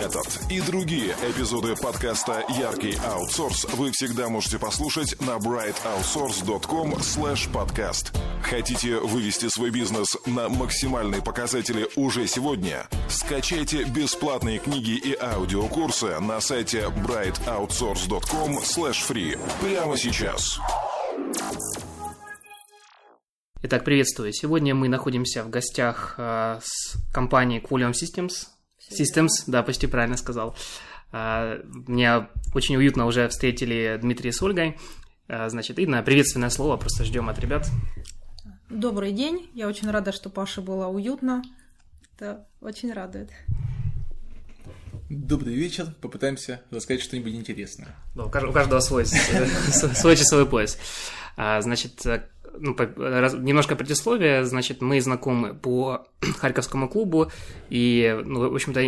Этот и другие эпизоды подкаста «Яркий аутсорс» вы всегда можете послушать на brightoutsource.com slash podcast. Хотите вывести свой бизнес на максимальные показатели уже сегодня? Скачайте бесплатные книги и аудиокурсы на сайте brightoutsource.com slash free прямо сейчас. Итак, приветствую. Сегодня мы находимся в гостях э, с компанией Qualium Systems. Systems, да, почти правильно сказал. Э, меня очень уютно уже встретили Дмитрий с Ольгой. Э, значит, и на приветственное слово просто ждем от ребят. Добрый день. Я очень рада, что Паше было уютно. Это очень радует. Добрый вечер. Попытаемся рассказать что-нибудь интересное. Да, у каждого свой, свой часовой пояс. Значит, ну, раз, немножко предисловия, значит, мы знакомы по Харьковскому клубу, и, ну, в общем-то,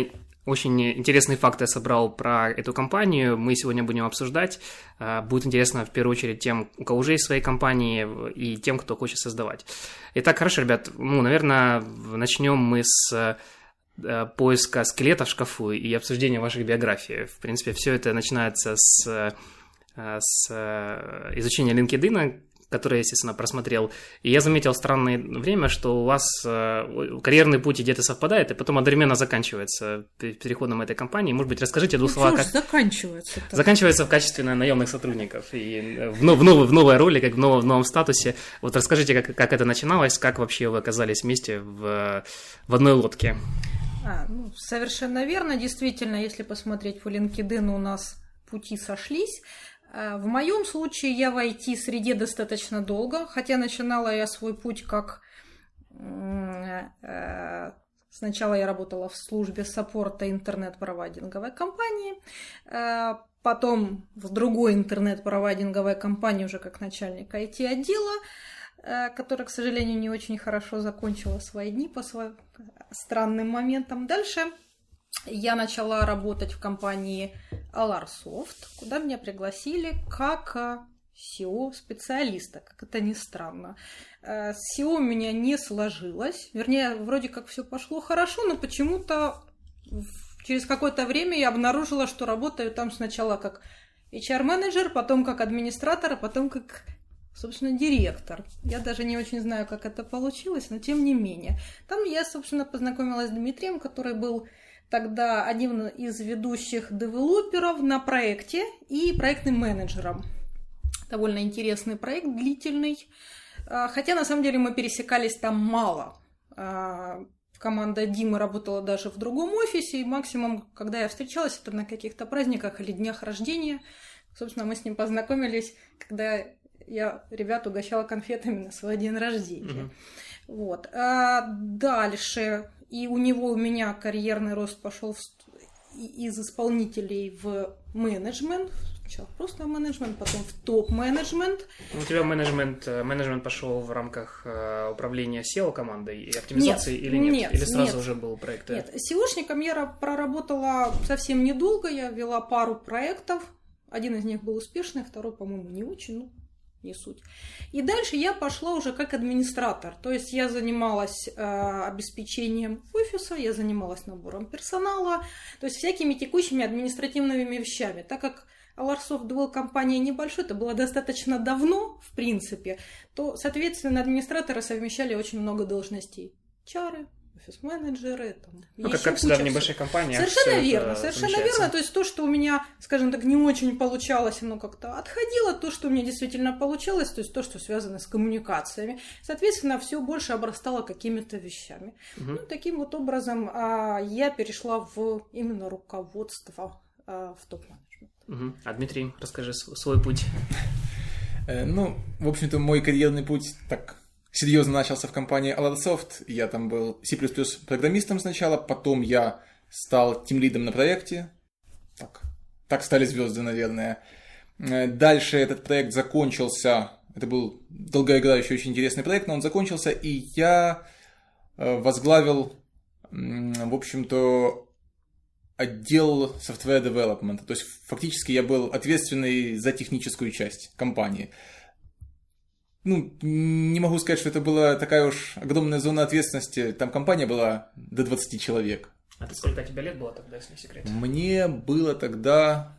очень интересные факты я собрал про эту компанию, мы сегодня будем обсуждать. А, будет интересно, в первую очередь, тем, у кого уже есть свои компании, и тем, кто хочет создавать. Итак, хорошо, ребят, ну, наверное, начнем мы с э, поиска скелета в шкафу и обсуждения ваших биографий. В принципе, все это начинается с, э, с э, изучения LinkedIn, который я, естественно, просмотрел. И я заметил странное время, что у вас э, карьерный путь где-то совпадает, и потом одновременно заканчивается переходом этой компании. Может быть, расскажите двух ну, словах. Как... заканчивается? -то? Заканчивается в качестве наемных сотрудников и в, в, новой, в новой роли, как в новом, в новом статусе. Вот расскажите, как, как это начиналось, как вообще вы оказались вместе в, в одной лодке. А, ну, совершенно верно. Действительно, если посмотреть по LinkedIn, у нас пути сошлись. Э, в моем случае я в IT-среде достаточно долго, хотя начинала я свой путь как... Э, сначала я работала в службе саппорта интернет-провайдинговой компании, э, потом в другой интернет-провайдинговой компании уже как начальник IT-отдела, которая, к сожалению, не очень хорошо закончила свои дни по своим странным моментам. Дальше я начала работать в компании Alarsoft, куда меня пригласили как SEO-специалиста, как это ни странно. SEO у меня не сложилось, вернее, вроде как все пошло хорошо, но почему-то через какое-то время я обнаружила, что работаю там сначала как HR-менеджер, потом как администратор, а потом как собственно, директор. Я даже не очень знаю, как это получилось, но тем не менее. Там я, собственно, познакомилась с Дмитрием, который был тогда одним из ведущих девелоперов на проекте и проектным менеджером. Довольно интересный проект, длительный. А, хотя на самом деле мы пересекались там мало. А, команда Димы работала даже в другом офисе, и максимум, когда я встречалась, это на каких-то праздниках или днях рождения. Собственно, мы с ним познакомились, когда я ребят угощала конфетами на свой день рождения. Mm-hmm. Вот. А дальше и у него у меня карьерный рост пошел из исполнителей в менеджмент, сначала просто менеджмент, потом в топ-менеджмент. У тебя менеджмент, э, менеджмент пошел в рамках э, управления SEO командой и оптимизации нет, или нет? нет или сразу нет, уже был проект? Нет, SEOшником я проработала совсем недолго, я вела пару проектов, один из них был успешный, второй, по-моему, не очень, ну, не суть. И дальше я пошла уже как администратор. То есть я занималась э, обеспечением офиса, я занималась набором персонала, то есть всякими текущими административными вещами. Так как Аларсофт был компания небольшой, это было достаточно давно, в принципе, то, соответственно, администраторы совмещали очень много должностей. Чары, офис-менеджеры. Там, ну, как, как всегда в небольших компаниях. Совершенно верно, совершенно верно. То есть то, что у меня, скажем так, не очень получалось, оно как-то отходило, то, что у меня действительно получалось, то есть то, что связано с коммуникациями, соответственно, все больше обрастало какими-то вещами. Угу. Ну, таким вот образом а, я перешла в именно руководство а, в топ-менеджмент. Угу. А Дмитрий, расскажи свой путь. Э, ну, в общем-то, мой карьерный путь так серьезно начался в компании Alarsoft. Я там был C++ программистом сначала, потом я стал тимлидом на проекте. Так, так стали звезды, наверное. Э, дальше этот проект закончился. Это был долгоиграющий, очень интересный проект, но он закончился, и я э, возглавил, в общем-то, отдел software development. То есть, фактически я был ответственный за техническую часть компании ну, не могу сказать, что это была такая уж огромная зона ответственности. Там компания была до 20 человек. А ты сколько тебе лет было тогда, если не секрет? Мне было тогда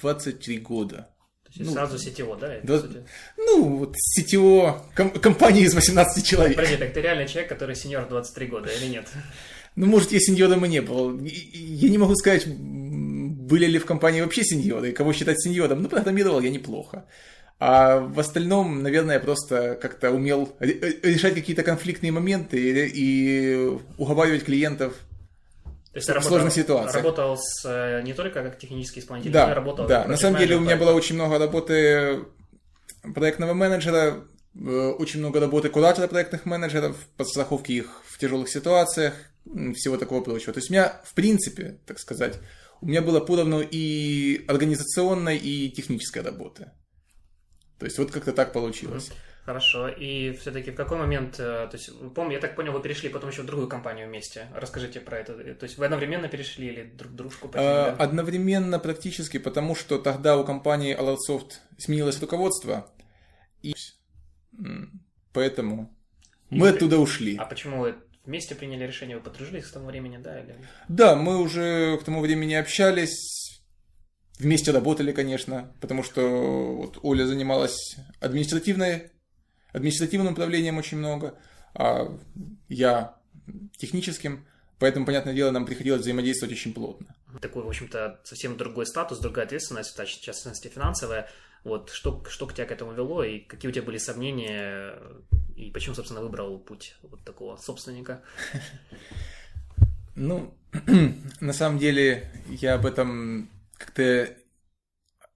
23 года. То есть сразу сетево, да? это, Да. сути? Ну, вот сетево ком- компании из 18 человек. Подожди, так ты реальный человек, который сеньор 23 года или нет? Ну, может, я сеньором и не был. Я не могу сказать, были ли в компании вообще сеньоры, кого считать сеньором. Ну, программировал я неплохо. А в остальном, наверное, я просто как-то умел э, решать какие-то конфликтные моменты и, и уговаривать клиентов. То есть В ты работал, ситуациях. работал с, э, не только как технический исполнитель, но и Да, работал да. На самом деле у меня было очень много работы проектного менеджера, э, очень много работы куратора проектных менеджеров, подстраховки их в тяжелых ситуациях, всего такого прочего. То есть у меня, в принципе, так сказать, у меня было поровну и организационной, и технической работы. То есть вот как-то так получилось. Хорошо. И все-таки в какой момент, э, то есть, помню, я так понял, вы перешли потом еще в другую компанию вместе. Расскажите про это. То есть вы одновременно перешли или друг дружку? А, да? Одновременно практически, потому что тогда у компании Alertsoft сменилось руководство, и поэтому мы И- оттуда ушли. А почему вы вместе приняли решение, вы подружились к тому времени, да? Или... Да, мы уже к тому времени общались, вместе работали, конечно, потому что вот Оля занималась административной, административным управлением очень много, а я техническим, поэтому, понятное дело, нам приходилось взаимодействовать очень плотно. Такой, в общем-то, совсем другой статус, другая ответственность, в частности, финансовая. Вот что, что к тебя к этому вело, и какие у тебя были сомнения, и почему, собственно, выбрал путь вот такого собственника? Ну, на самом деле, я об этом как-то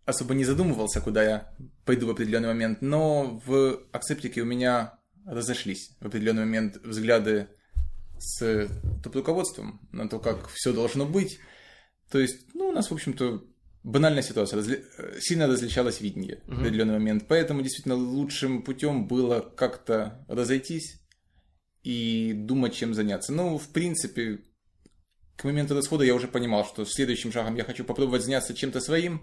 особо не задумывался, куда я пойду в определенный момент, но в акцептике у меня разошлись в определенный момент взгляды с топ-руководством на то, как все должно быть. То есть, ну, у нас, в общем-то, банальная ситуация, разли- э, сильно различалось видение в Мгм. определенный момент. Поэтому, действительно, лучшим путем было как-то разойтись и думать, чем заняться. Ну, в принципе, к моменту расхода я уже понимал, что следующим шагом я хочу попробовать заняться чем-то своим,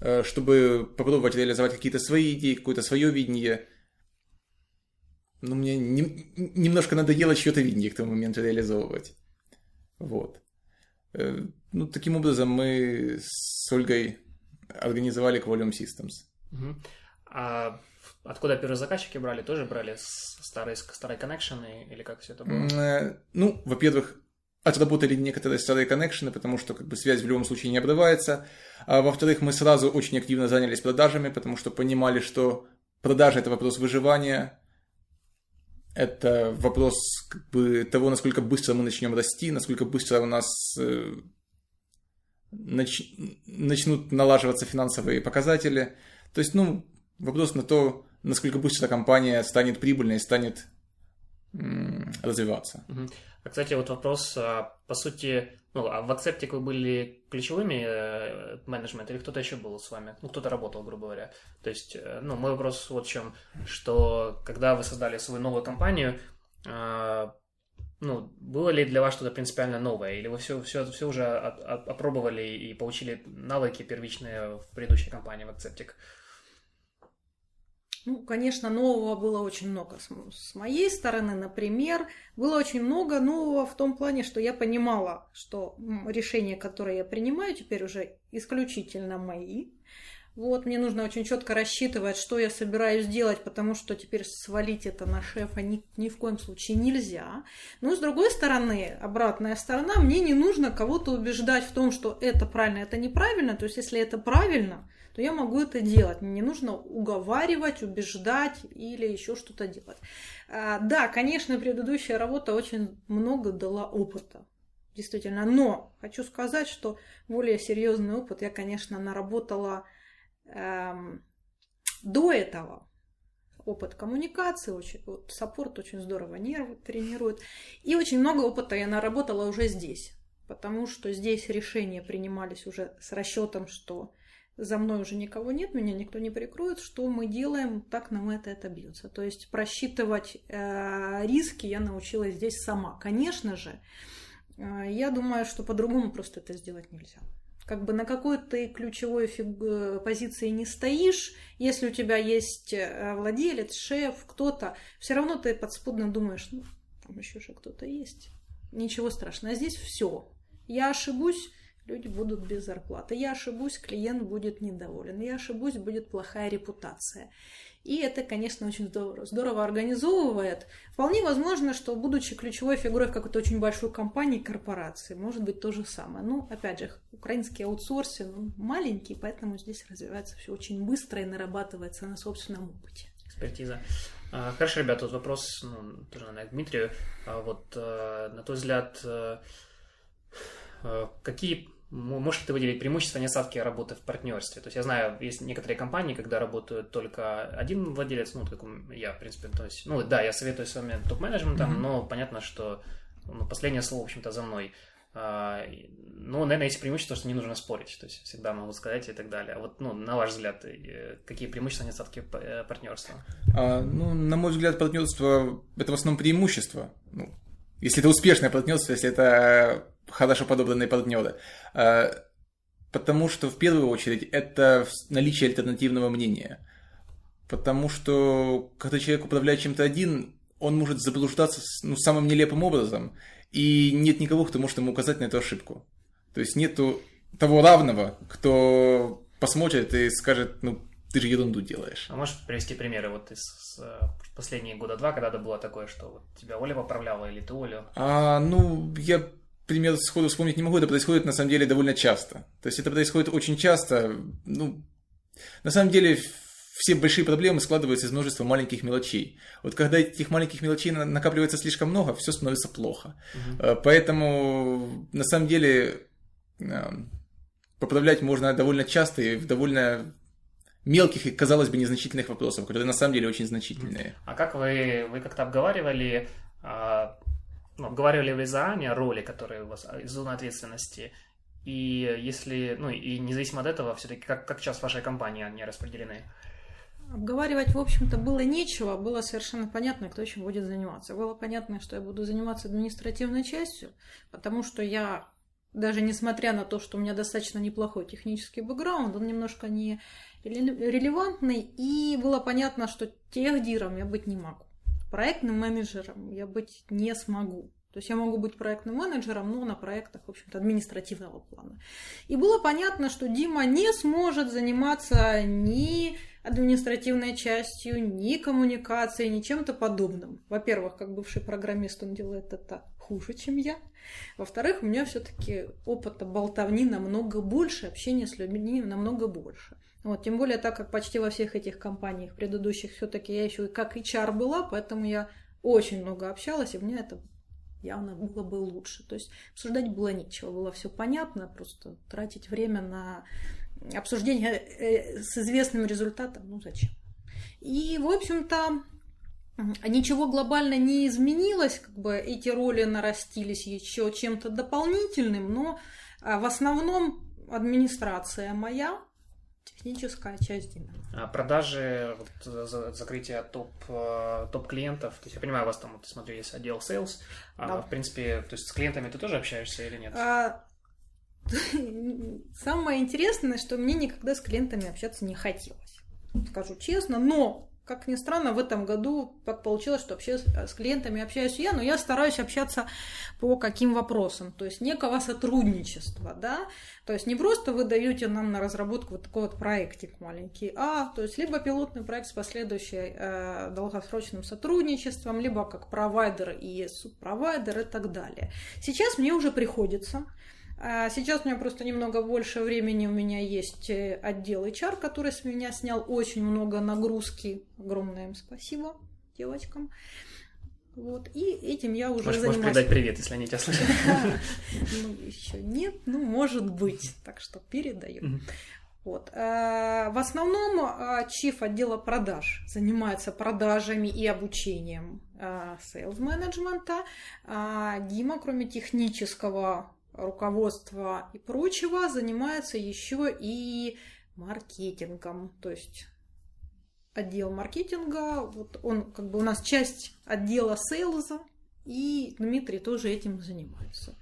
э, чтобы попробовать реализовать какие-то свои идеи, какое-то свое видение. Ну, мне нем- немножко надоело чье-то видение к тому моменту реализовывать. Вот. Э, Ну, таким образом мы с Ольгой организовали Qualium Systems. А откуда первые заказчики брали? Тоже брали старые, старые коннекшены или как все это было? Э, Ну, во-первых, отработали некоторые старые коннекшены, потому что как бы связь в любом случае не обрывается. А во-вторых, мы сразу очень активно занялись продажами, потому что понимали, что продажи это вопрос выживания, это вопрос как бы, того, насколько быстро мы начнем расти, насколько быстро у нас э, нач- начнут налаживаться финансовые показатели. То есть, ну, вопрос на то, насколько быстро компания станет прибыльной, станет м, развиваться. Мгм. А, кстати, вот вопрос, а, по сути, ну, а в Acceptic вы были ключевыми э, менеджмент или кто-то еще был с вами? Ну, кто-то работал, грубо говоря. То есть, э, ну, мой вопрос вот в чем, что когда вы создали свою новую компанию, а, ну, было ли для вас что-то принципиально новое? Или вы все, все, все уже опробовали и получили навыки первичные в предыдущей компании в Acceptic? Ну, конечно, нового было очень много с, моей стороны, например. Было очень много нового в том плане, что я понимала, что решения, которые я принимаю, теперь уже исключительно мои. Вот, мне нужно очень четко рассчитывать, что я собираюсь делать, потому что теперь свалить это на шефа ни, ни в коем случае нельзя. Но с другой стороны, обратная сторона, мне не нужно кого-то убеждать в том, что это правильно, это неправильно. То есть, если это правильно, то я могу это делать. Не нужно уговаривать, убеждать или еще что-то делать. А, Да, конечно, предыдущая работа очень много дала опыта. Действительно. Но хочу сказать, что более серьезный опыт я, конечно, наработала эм, до этого. Опыт коммуникации, очень, вот, саппорт очень здорово нервы тренирует. И очень много опыта я наработала уже здесь. Потому что здесь решения принимались уже с расчетом, что за мной уже никого нет, меня никто не прикроет, что мы делаем, так нам это это бьется. То есть просчитывать э, риски я научилась здесь сама. Конечно же, э, я думаю, что по-другому просто это сделать нельзя. Как бы на какой ты ключевой фиг... э, позиции не стоишь, если у тебя есть э, владелец, шеф, кто-то, все равно ты подспудно думаешь, ну, там еще же кто-то есть. ничего страшного. А здесь все. Я ошибусь, люди будут без зарплаты. Я ошибусь, клиент будет недоволен. Я ошибусь, будет плохая репутация. И это, конечно, очень здорово. Здорово организовывает. Вполне возможно, что, будучи ключевой фигурой в какой-то очень большой компании, корпорации, может быть то же самое. Ну, опять же, украинский аутсорсинг маленький, поэтому здесь развивается все очень быстро и нарабатывается на собственном опыте. Экспертиза. А, хорошо, ребята, тут вопрос, ну, тоже, наверное, к Дмитрию. А вот, э, на твой взгляд, э, э, какие Можешь ли ты выделить преимущества недостатки работы в партнерстве? То есть я знаю, есть некоторые компании, когда работают только один владелец, ну, как я, в принципе, то есть, ну, да, я советую с вами топ-менеджментом, mm-hmm. но понятно, что ну, последнее слово, в общем-то, за мной. А, ну, наверное, есть преимущество, что не нужно спорить, то есть всегда могу сказать и так далее. А вот, ну, на ваш взгляд, э, какие преимущества, недостатки э, партнерства? А, ну, на мой взгляд, партнерство – это в основном преимущество. Ну, если это успешное партнерство, если это хорошо подобранные партнеры. А, потому что, в первую очередь, это наличие альтернативного мнения. Потому что, когда человек управляет чем-то один, он может заблуждаться ну, самым нелепым образом, и нет никого, кто может ему указать на эту ошибку. То есть нету того равного, кто посмотрит и скажет, ну, ты же ерунду делаешь. А можешь привести примеры вот из э, последние года два, когда было такое, что вот тебя Оля поправляла или ты Олю? А, ну, я пример сходу вспомнить не могу, это происходит на самом деле довольно часто. То есть это происходит очень часто. Ну, на самом деле все большие проблемы складываются из множества маленьких мелочей. Вот когда этих маленьких мелочей накапливается слишком много, все становится плохо. Угу. Поэтому на самом деле э, поправлять можно довольно часто и в довольно мелких и, казалось бы, незначительных вопросов, которые на самом деле очень значительные. А как вы, вы как-то обговаривали а, ну, обговаривали вы заранее роли, которые у вас, а, зоны ответственности, и если, ну, и независимо от этого, все-таки как, как сейчас вашей компании они распределены? Обговаривать, в общем-то, было нечего, было совершенно понятно, кто чем будет заниматься. Было понятно, что я буду заниматься административной частью, потому что я, даже несмотря на то, что у меня достаточно неплохой технический бэкграунд, он немножко не релевантный, и было понятно, что техдиром я быть не могу проектным менеджером я быть не смогу. То есть я могу быть проектным менеджером, но на проектах, в общем-то, административного плана. И было понятно, что Дима не сможет заниматься ни административной частью, ни коммуникацией, ни чем-то подобным. Во-первых, как бывший программист, он делает это хуже, чем я. Во-вторых, у меня все-таки опыта болтовни намного больше, общения с людьми намного больше. Вот, тем более, так как почти во всех этих компаниях предыдущих все-таки я еще как HR была, поэтому я очень много общалась, и мне это явно было бы лучше. То есть обсуждать было нечего, было все понятно, просто тратить время на обсуждение э, с известным результатом, ну зачем? И, в общем-то, ничего глобально не изменилось, как бы эти роли нарастились еще чем-то дополнительным, но а, в основном администрация моя, Техническая часть Дина. А продажи, вот, закрытие топ, э, топ клиентов, то есть я понимаю, у вас там, вот, смотрю, есть отдел sales, а, да. а, в принципе, то есть с клиентами ты тоже общаешься или нет? А, самое интересное, что мне никогда с клиентами общаться не хотелось, скажу честно, но как ни странно, в этом году так получилось, что вообще с клиентами общаюсь я, но я стараюсь общаться по каким вопросам, то есть некого сотрудничества, да, то есть не просто вы даете нам на разработку вот такой вот проектик маленький, а то есть либо пилотный проект с последующим э, долгосрочным сотрудничеством, либо как провайдер и субпровайдер и так далее. Сейчас мне уже приходится сейчас у меня просто немного больше времени. У меня есть э, отдел HR, который с меня снял очень много нагрузки. Огромное им спасибо девочкам. Вот, и этим я уже Можешь, занимаюсь. Можешь передать привет, если они тебя слышат. Ну, еще нет, ну, может быть. Так что передаю. Вот. А, в основном а, чиф отдела продаж занимается продажами и обучением sales менеджмента. Дима, кроме технического руководства и прочего занимается еще и маркетингом. То есть отдел маркетинга, вот он как бы у нас часть отдела sales а, и Дмитрий тоже этим занимается.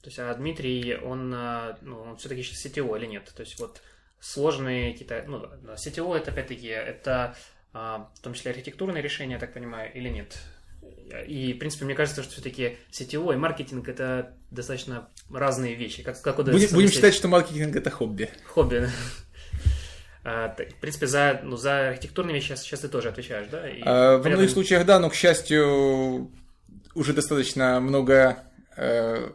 То есть, а Дмитрий, он, а, ну, он все-таки сейчас CTO или нет? То есть, вот сложные какие-то, ну, CTO это опять-таки, это а, в том числе архитектурные решения, я так понимаю, или нет? И, в принципе, мне кажется, что все-таки сетевой маркетинг это достаточно разные вещи. Как, как будем, будем считать, что маркетинг это хобби. Хобби, а, в принципе, за, ну, за архитектурные вещи сейчас, сейчас ты тоже отвечаешь, да? И а, во многих случаях, да, но, к счастью, уже достаточно много э,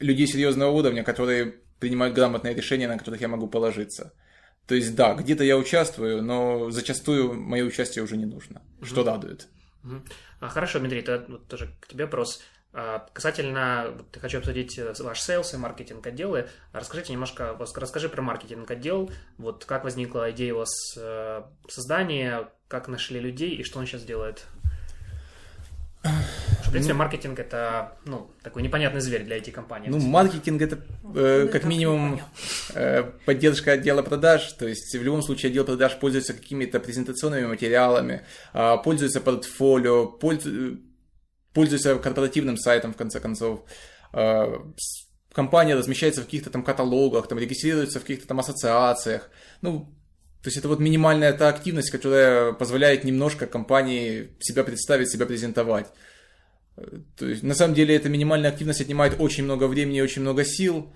людей серьезного уровня, которые принимают грамотные решения, на которых я могу положиться. То есть, да, где-то я участвую, но зачастую мое участие уже не нужно, что радует. А, хорошо, Дмитрий, это вот тоже к тебе вопрос. А, касательно, вот, хочу обсудить э, ваш sales и маркетинг отделы. Расскажите немножко, расскажи про маркетинг отдел, вот как возникла идея у вас э, создания, как нашли людей и что он сейчас делает? В принципе, ну, маркетинг это ну, такой непонятный зверь для IT-компании. Ну, маркетинг это э, как минимум э, поддержка отдела продаж. То есть в любом случае отдел продаж пользуется какими-то презентационными материалами, э, пользуется портфолио, пользуется, пользуется корпоративным сайтом, в конце концов. Э, компания размещается в каких-то там каталогах, там регистрируется в каких-то там ассоциациях. Ну, то есть это вот минимальная та активность, которая позволяет немножко компании себя представить, себя презентовать. То есть, на самом деле, эта минимальная активность отнимает очень много времени и очень много сил.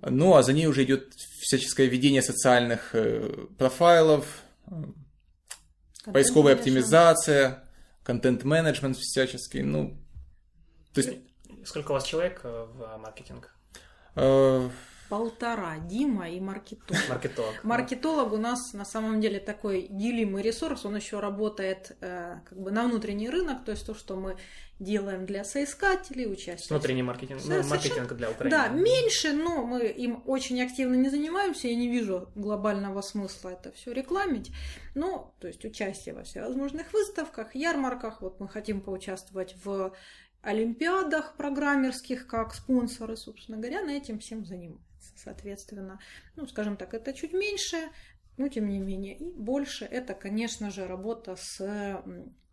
Ну, а за ней уже идет всяческое ведение социальных э, профайлов, поисковая оптимизация, контент-менеджмент всяческий. Ну, то есть... Сколько у вас человек э, в маркетинг? Полтора Дима и маркетолог. Маркетолог. Маркетолог у нас на самом деле такой делимый ресурс, он еще работает э, как бы на внутренний рынок, то есть то, что мы делаем для соискателей, участие. Внутренний маркетинг, ну, маркетинг для Украины. Да, меньше, но мы им очень активно не занимаемся, я не вижу глобального смысла это все рекламить. Ну, то есть участие во всевозможных выставках, ярмарках, вот мы хотим поучаствовать в олимпиадах программерских как спонсоры, собственно говоря, на этим всем занимаемся соответственно. Ну, скажем так, это чуть меньше, но тем не менее. И больше это, конечно же, работа с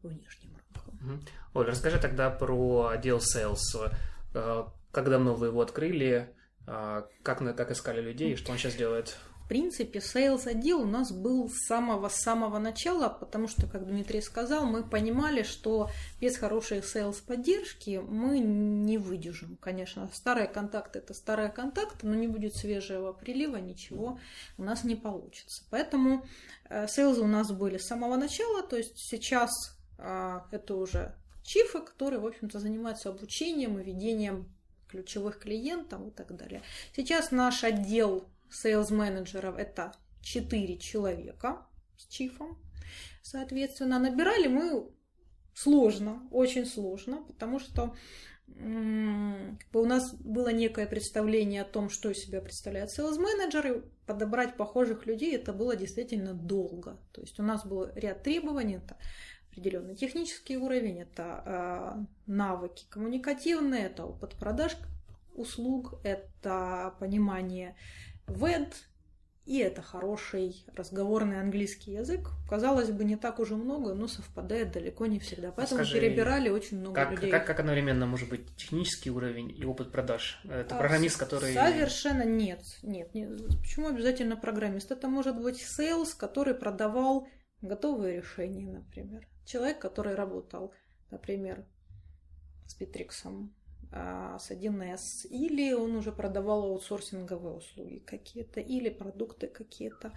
внешним рынком. Оля, расскажи тогда про отдел sales. Э, как давно вы его открыли? Э, как, как искали людей? Что он сейчас делает? Принципе, sales отдел у нас был с самого-самого начала, потому что, как Дмитрий сказал, мы понимали, что без хорошей sales поддержки мы не выдержим. Конечно, старые контакты это старые контакты, но не будет свежего прилива, ничего у нас не получится. Поэтому sales э, у нас были с самого начала, то есть сейчас а, это уже чифы, которые, в общем-то, занимаются обучением и ведением ключевых клиентов и так далее. Сейчас наш отдел sales-менеджеров это 4 человека с чифом. Соответственно, набирали мы сложно, очень сложно, потому что у нас было некое представление о том, что из себя представляет sales-менеджер, и подобрать похожих людей это было действительно долго. То есть у нас был ряд требований, это определенный технический уровень, это э, навыки коммуникативные, это опыт продаж услуг, это понимание ВЭД, и это хороший разговорный английский язык. Казалось бы, не так уже много, но совпадает далеко не всегда. Поэтому Скажи, перебирали очень много как, людей. Как, как одновременно может быть технический уровень и опыт продаж? Это а, программист, который... Совершенно нет. Нет, нет. Почему обязательно программист? Это может быть sales, который продавал готовые решения, например. Человек, который работал, например, с Битриксом, с 1С, или он уже продавал аутсорсинговые услуги какие-то, или продукты какие-то,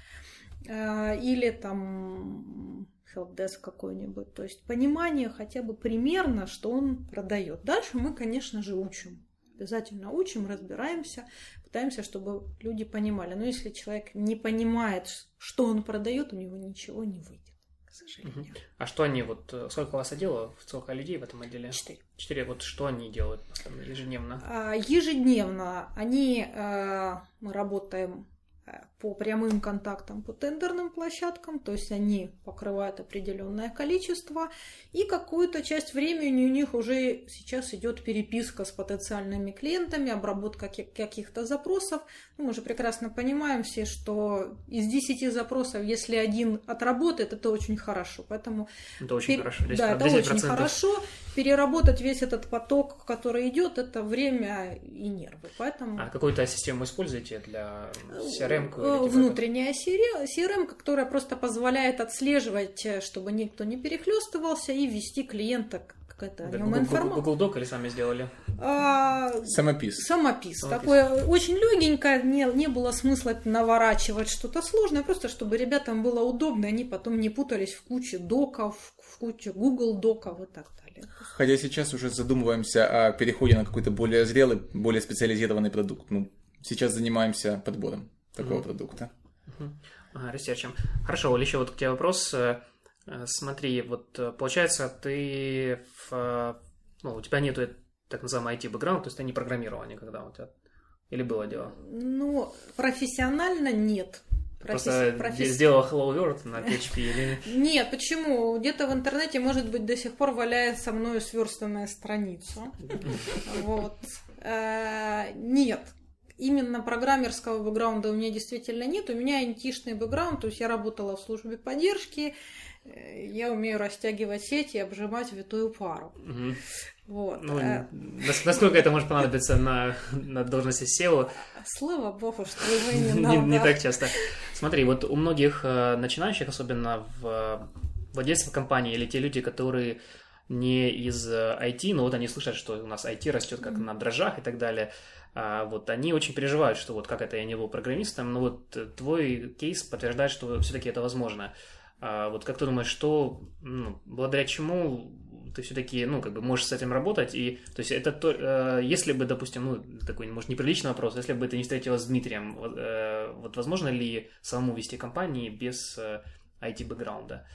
а, или там helpdesk какой-нибудь. То есть понимание хотя бы примерно, что он продает. Дальше мы, конечно же, учим. Обязательно учим, разбираемся, пытаемся, чтобы люди понимали. Но если человек не понимает, что он продает, у него ничего не выйдет к сожалению. Угу. А что они, вот, э, сколько у вас отделов, сколько людей в этом отделе? Четыре. Четыре, вот что они делают ежедневно? А, ежедневно они, э, мы работаем по прямым контактам по тендерным площадкам, то есть они покрывают определенное количество, и какую-то часть времени у них уже сейчас идет переписка с потенциальными клиентами, обработка каких-то запросов. Ну, мы же прекрасно понимаем все, что из 10 запросов, если один отработает, это очень хорошо. Поэтому это очень пер... хорошо. 10, да, это 10%. очень хорошо. Переработать весь этот поток, который идет, это время и нервы. Поэтому... А какую-то систему используете для CRM? Э, внутренняя CRM, которая просто позволяет отслеживать, э, чтобы никто не перехлестывался, и ввести клиента какая-то о Это нем Google, информация. Google Doc или сами сделали? А, Самопис. Самопис. Самопис. Такое очень легенькое, не, не было смысла наворачивать что-то сложное, просто чтобы ребятам было удобно, они потом не путались в куче доков, в куче Google доков и так далее. Хотя сейчас уже задумываемся о переходе на какой-то более зрелый, более специализированный продукт. Ну, сейчас занимаемся подбором такого продукта. Ага, ресерчем. Хорошо, Оль, еще вот к тебе вопрос. Э, Смотри, вот э, получается, ты в, ну, у тебя нету так называемый IT-бэкграунд, то есть ты не программировал никогда у тебя? Или было дело? Ну, профессионально нет. Просто Професс- професс- сделал Hello World на PHP или... Нет, почему? Где-то в интернете, может быть, до сих пор валяется мною сверстанная страница. Вот. Э, Нет. Именно программерского бэкграунда у меня действительно нет. У меня антишный бэкграунд, то есть я работала в службе поддержки, э, я умею растягивать сети и обжимать витую пару. Мгм. Вот. Ну, нас- насколько это может понадобиться на, на должности SEO, Слава богу, что уже не не, не надо. так часто. Смотри, вот у многих э, начинающих, особенно в э, владельцев компании или те люди, которые не из IT, но вот они слышат, что у нас IT растет как на дрожжах и так далее. А вот они очень переживают, что вот как это я не был программистом, но вот твой кейс подтверждает, что все-таки это возможно. А вот как ты думаешь, что, ну, благодаря чему ты все-таки, ну, как бы можешь с этим работать, и, то есть, это то, э, если бы, допустим, ну, такой, может, неприличный вопрос, если бы ты не встретилась с Дмитрием, вот, э, вот возможно ли самому вести компании без э, IT-бэкграунда?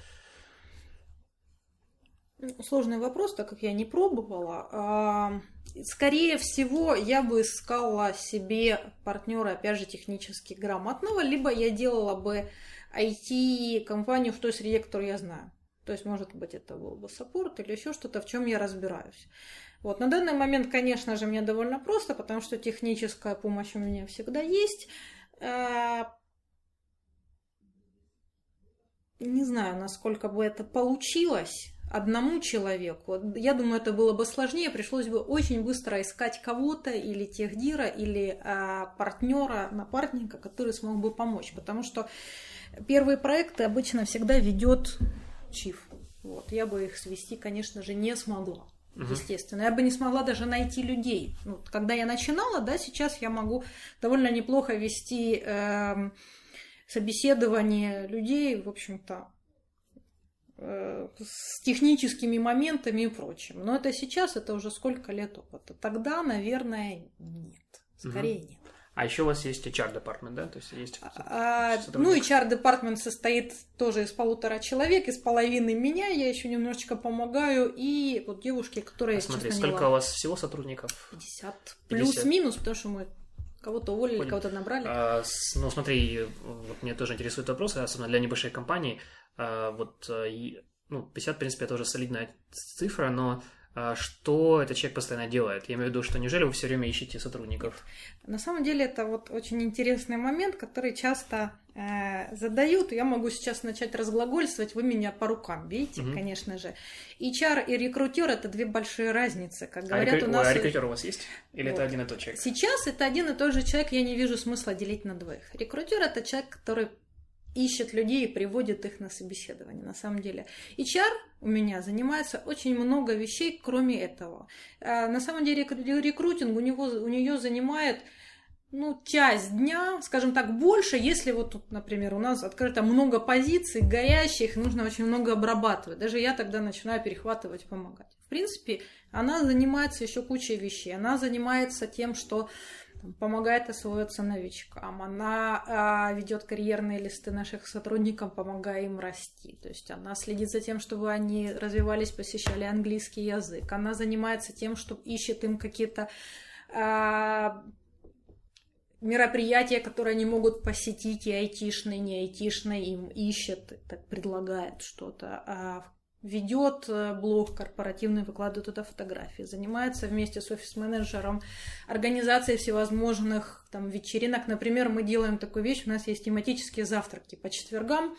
Сложный вопрос, так как я не пробовала. А, Скорее всего, я бы искала себе партнера, опять же, технически грамотного, либо я делала бы IT-компанию в той среде, которую я знаю. То есть, может быть, это был бы саппорт или еще что-то, в чем я разбираюсь. Вот, на данный момент, конечно же, мне довольно просто, потому что техническая помощь у меня всегда есть. А, Не знаю, насколько бы это получилось одному человеку. Я думаю, это было бы сложнее, пришлось бы очень быстро искать кого-то или техдира, или а, партнера, напарника, который смог бы помочь. Потому что первые проекты обычно всегда ведет чиф. Вот, я бы их свести, конечно же, не смогла. Естественно, я бы не смогла даже найти людей. Ну, когда я начинала, да, сейчас я могу довольно неплохо вести эм, собеседование людей, в общем-то, э, с техническими моментами и прочим. Но это сейчас, это уже сколько лет опыта. Тогда, наверное, нет. Скорее нет. А еще у вас есть HR-департмент, да? То есть есть... А, ну, сотрудник. HR-департмент состоит тоже из полутора человек, из половины меня, я еще немножечко помогаю, и вот девушки, которые, А смотри, честно, сколько у вас всего сотрудников? 50 50. плюс-минус, потому что мы кого-то уволили, Понял. кого-то набрали. А, ну, смотри, вот меня тоже интересует вопрос, особенно для небольшой компании. А, вот, а, и, ну, 50, в принципе, это уже солидная цифра, но а, что этот человек постоянно делает? Я имею в виду, что неужели вы все время ищете сотрудников? На самом деле это вот очень интересный момент, который часто э, задают. Я могу сейчас начать разглагольствовать, вы меня по рукам видите, Мгм. конечно же. HR и рекрутер это две большие разницы. Как А, говорят, рекру- у нас... а рекрутер у вас есть? Или это Вот. один и тот человек? Сейчас это один и тот же человек, я не вижу смысла делить на двоих. Рекрутер это человек, который ищет людей и приводит их на собеседование, на самом деле. HR у меня занимается очень много вещей, кроме этого. А, На самом деле рекру- рекрутинг у, него, у нее занимает ну, часть дня, скажем так, больше, если вот тут, например, у нас открыто много позиций горящих, нужно очень много обрабатывать. Даже я тогда начинаю перехватывать, помогать. В принципе, она занимается еще кучей вещей. Она занимается тем, что помогает освоиться новичкам. Она а, ведет карьерные листы наших сотрудников, помогая им расти. То есть она следит за тем, чтобы они развивались, посещали английский язык. Она занимается тем, что ищет им какие-то а, мероприятия, которые они могут посетить, и айтишные, не айтишные, им ищет, так предлагает что-то. А ведет э, блог корпоративный, выкладывает туда фотографии, занимается вместе с офис-менеджером организацией всевозможных там, вечеринок. Например, мы делаем такую вещь, у нас есть тематические завтраки по четвергам.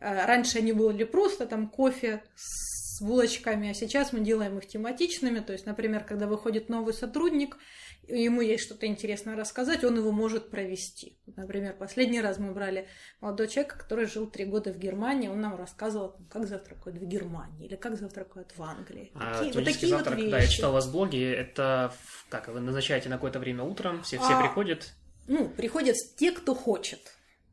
Э, Раньше они были просто там кофе с булочками, а сейчас мы делаем их тематичными. То есть, например, когда выходит новый сотрудник, ему есть что-то интересное рассказать, он его может провести. Например, последний раз мы брали молодого человека, который жил три года в Германии, он нам рассказывал, как завтракают в Германии или как завтракают в Англии. А, такие, вот такие завтрак, вот вещи. Да, я читал у вас в блоге, это как, вы назначаете на какое-то время утром, все, все а, приходят? Ну, приходят те, кто хочет.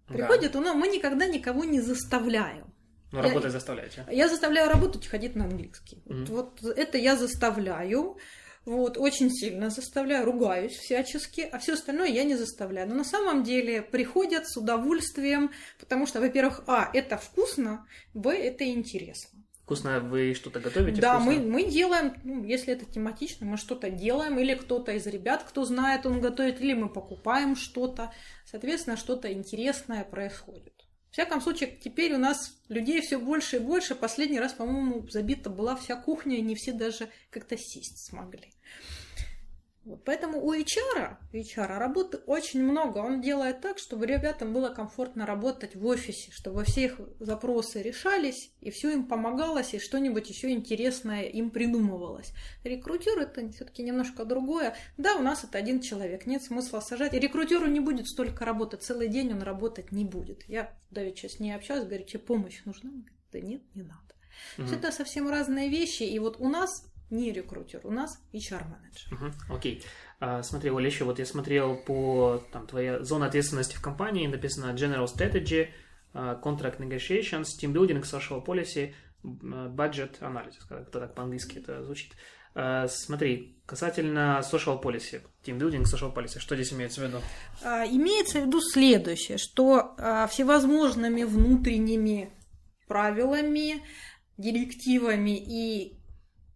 Приходят да. у нас, мы никогда никого не заставляем. Ну, работать я, заставляете. Я заставляю работать и ходить на английский. Mm-hmm. Вот, вот это я заставляю. Вот, очень сильно заставляю, ругаюсь всячески, а все остальное я не заставляю. Но на самом деле приходят с удовольствием, потому что, во-первых, а, это вкусно, б, это интересно. Вкусно вы что-то готовите? Да, мы, мы делаем, ну, если это тематично, мы что-то делаем, или кто-то из ребят, кто знает, он готовит, или мы покупаем что-то. Соответственно, что-то интересное происходит. Всяком случае, теперь у нас людей все больше и больше. Последний раз, по-моему, забита была вся кухня, и не все даже как-то сесть смогли. Вот, поэтому у HR, HR работы очень много. Он делает так, чтобы ребятам было комфортно работать в офисе, чтобы все их запросы решались, и все им помогалось, и что-нибудь еще интересное им придумывалось. Рекрутер это все-таки немножко другое. Да, у нас это один человек, нет смысла сажать. И рекрутеру не будет столько работать, целый день он работать не будет. Я давеча сейчас не общаюсь, говорю, тебе помощь нужна? Он говорит, да нет, не надо. Угу. Это совсем разные вещи. И вот у нас не рекрутер, у нас HR-менеджер. Угу, окей. А, смотри, Оля, еще вот я смотрел по там, твоя зона ответственности в компании, написано General Strategy, а, Contract Negotiations, Team Building, Social Policy, Budget Analysis, как-то так по-английски это звучит. А, смотри, касательно social policy, team building, social policy, что здесь имеется в виду? Имеется в виду следующее, что всевозможными внутренними правилами, директивами и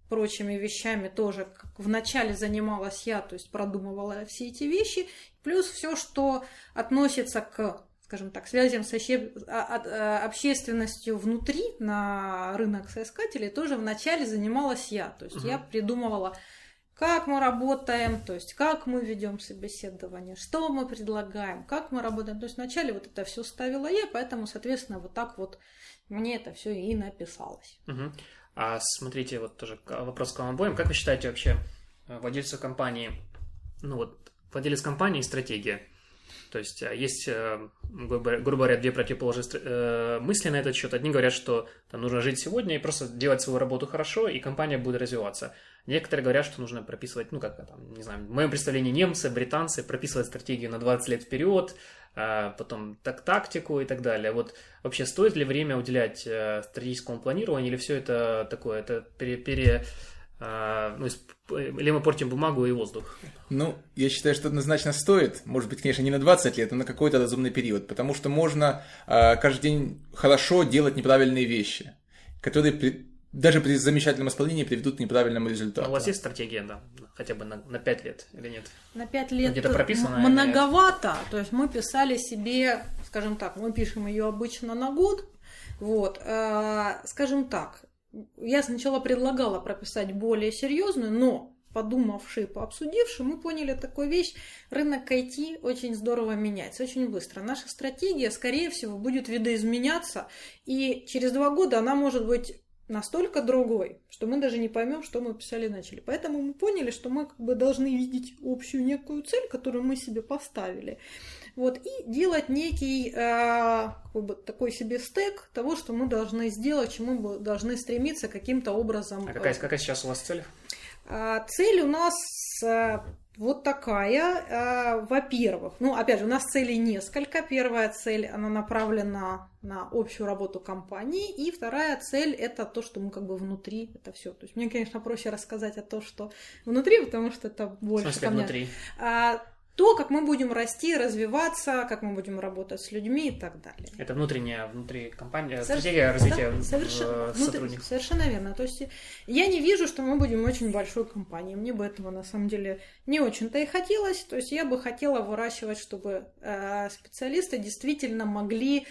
прочими вещами тоже вначале занималась я, то есть продумывала все эти вещи, плюс все, что относится к скажем так, связям с а, а, общественностью внутри на рынок соискателей тоже вначале занималась я. То есть угу. я придумывала, как мы работаем, то есть как мы ведем собеседование, что мы предлагаем, как мы работаем. То есть вначале вот это все ставила я, поэтому, соответственно, вот так вот мне это все и написалось. Угу. А смотрите, вот тоже вопрос к вам обоим. Как вы считаете вообще э, владельцу компании, ну вот, владелец компании и стратегия? То есть э, есть, э, грубо говоря, две противоположные мысли на этот счет. Одни говорят, что там, нужно жить сегодня и просто делать свою работу хорошо, и компания будет развиваться. Некоторые говорят, что нужно прописывать, ну, как там, не знаю, в моем представлении немцы, британцы прописывать стратегию на 20 лет вперед, а, потом так, тактику и так далее. Вот вообще стоит ли время уделять э, стратегическому планированию, или все это такое, это пере, пере а, ну, или мы портим бумагу и воздух? Ну, я считаю, что однозначно стоит. Может быть, конечно, не на 20 лет, но на какой-то разумный период. Потому что можно а, каждый день хорошо делать неправильные вещи, которые даже при замечательном исполнении приведут к неправильному результату. Но у вас есть стратегия, да, хотя бы на, на 5 лет или нет? На 5 лет где-то прописано, многовато. То есть мы писали себе, скажем так, мы пишем ее обычно на год. Вот, э, скажем так, я сначала предлагала прописать более серьезную, но подумавши, пообсудивши, мы поняли такую вещь. Рынок IT очень здорово меняется, очень быстро. Наша стратегия, скорее всего, будет видоизменяться, и через два года она может быть настолько другой, что мы даже не поймем, что мы писали начали. Поэтому мы поняли, что мы как бы должны видеть общую некую цель, которую мы себе поставили. Вот, и делать некий э, как бы, такой себе стек того, что мы должны сделать, чему мы должны стремиться каким-то образом. А какая, какая сейчас у вас цель? Э, цель у нас э, вот такая. Э, во-первых, ну, опять же, у нас целей несколько. Первая цель, она направлена на общую работу компании. И вторая цель – это то, что мы как бы внутри, это все. То есть мне, конечно, проще рассказать о том, что внутри, потому что это больше... В смысле, внутри? А, то, как мы будем расти, развиваться, как мы будем работать с людьми и так далее. Это внутренняя, внутри компании, Соверш... стратегия развития да, совершенно, сотрудников. Совершенно верно. То есть я не вижу, что мы будем очень большой компанией. Мне бы этого на самом деле не очень-то и хотелось. То есть я бы хотела выращивать, чтобы э, специалисты действительно могли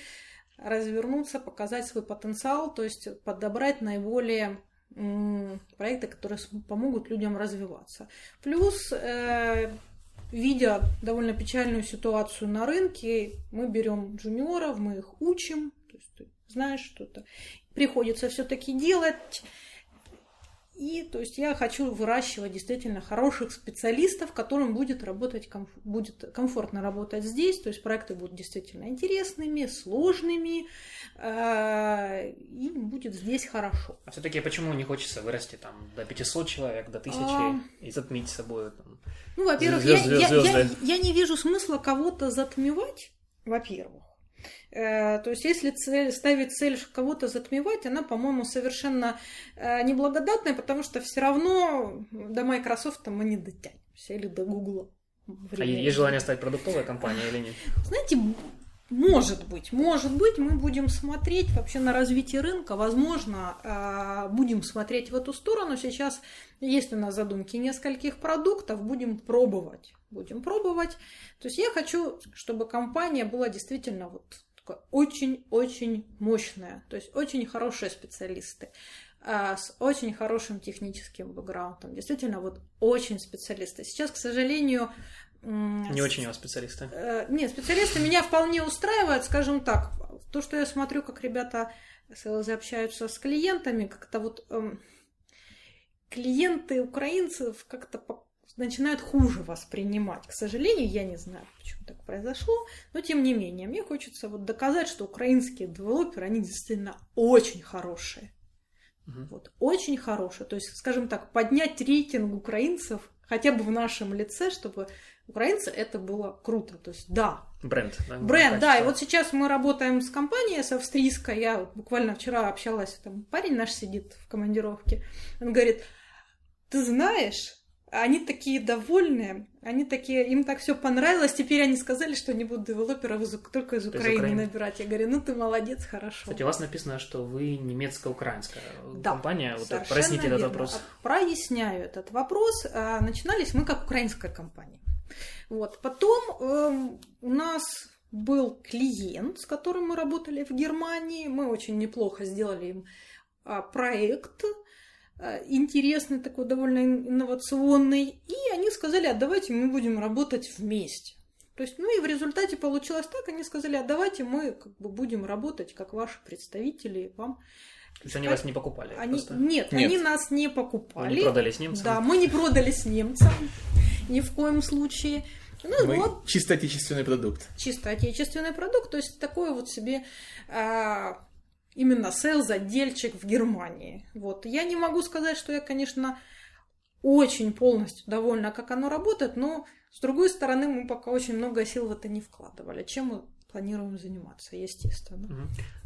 развернуться, показать свой потенциал, то есть подобрать наиболее проекты, которые помогут людям развиваться. Плюс э, видя довольно печальную ситуацию на рынке, мы берем джуниоров, мы их учим, то есть ты знаешь что-то. Приходится все-таки делать. И то есть я хочу выращивать действительно хороших специалистов, которым будет работать будет комфортно работать здесь. То есть проекты будут действительно интересными, сложными, э... и будет здесь хорошо. А все-таки почему не хочется вырасти там до 500 человек, до 1000 а... и затмить собой? Там, ну, во-первых, я, я, я, я не вижу смысла кого-то затмевать, во-первых. Э, то есть, если цель, ставить цель кого-то затмевать, она, по-моему, совершенно э, неблагодатная, потому что все равно до Microsoft мы не дотянемся или до Google. А есть желание стать продуктовой компанией или нет? Знаете, может быть, может быть, мы будем смотреть вообще на развитие рынка, возможно, э, будем смотреть в эту сторону. Сейчас есть у нас задумки нескольких продуктов, будем пробовать, будем пробовать. То есть я хочу, чтобы компания была действительно вот очень-очень мощная, то есть очень хорошие специалисты а, с очень хорошим техническим бэкграундом. Действительно, вот очень специалисты. Сейчас, к сожалению... Не очень его специалисты. Э, нет, специалисты меня вполне устраивают, скажем так. То, что я смотрю, как ребята селзы общаются с клиентами, как-то вот эм, клиенты украинцев как-то начинают хуже воспринимать. К сожалению, я не знаю, почему так произошло, но тем не менее, мне хочется вот доказать, что украинские девелоперы, они действительно очень хорошие. Угу. Вот, очень хорошие. То есть, скажем так, поднять рейтинг украинцев хотя бы в нашем лице, чтобы украинцы это было круто. То есть, да. Бренд. Да, Бренд, да. И вот сейчас мы работаем с компанией, с австрийской. Я вот буквально вчера общалась, там парень наш сидит в командировке. Он говорит, ты знаешь, они такие довольные, они такие, им так все понравилось, теперь они сказали, что они будут девелоперов из, только из Украины, из Украины набирать. Я говорю, ну ты молодец, хорошо. Кстати, у вас написано, что вы немецко-украинская да, компания. Вот проясните этот вопрос. Проясняю этот вопрос. А, начинались мы как украинская компания. Вот. Потом э, у нас был клиент, с которым мы работали в Германии. Мы очень неплохо сделали им а, проект интересный, такой довольно инновационный. И они сказали, а давайте мы будем работать вместе. То есть, ну и в результате получилось так, они сказали, а давайте мы как бы будем работать как ваши представители, вам то есть они вас не покупали? Они... Нет, нет, они нас не покупали. Вы не продались немцам? Да, мы не продались немцам ни в коем случае. Ну, мы вот, чисто отечественный продукт. Чисто отечественный продукт, то есть такое вот себе а, именно сейлз-отдельчик в Германии. Вот. Я не могу сказать, что я, конечно, очень полностью довольна, как оно работает, но, с другой стороны, мы пока очень много сил в это не вкладывали. Чем мы планируем заниматься, естественно.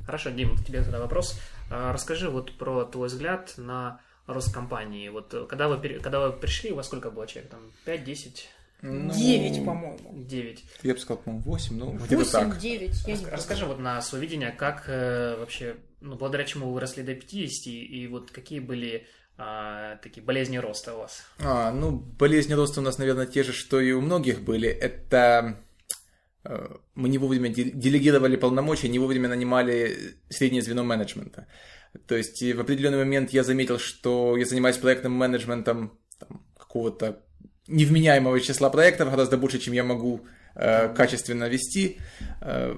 Хорошо, Дим, тебе тогда вопрос. А, расскажи вот про твой взгляд на рост компании. Вот э, когда вы, когда вы пришли, у вас сколько было человек? Там 5-10? Ну, 9, по-моему. 9. Я бы сказал, по-моему, 8, ну, где-то так. 9, я Рас, Расскажи вот на свое видение, как э, вообще, ну, благодаря чему вы выросли до 50, и вот какие были а, такие болезни роста у вас? А, ну, болезни роста у нас, наверное, те же, что и у многих были. Это э, мы не вовремя делегировали полномочия, не вовремя нанимали среднее звено менеджмента. То есть в определенный момент я заметил, что я занимаюсь проектным менеджментом там, какого-то невменяемого числа проектов, гораздо больше, чем я могу э, качественно вести. Э,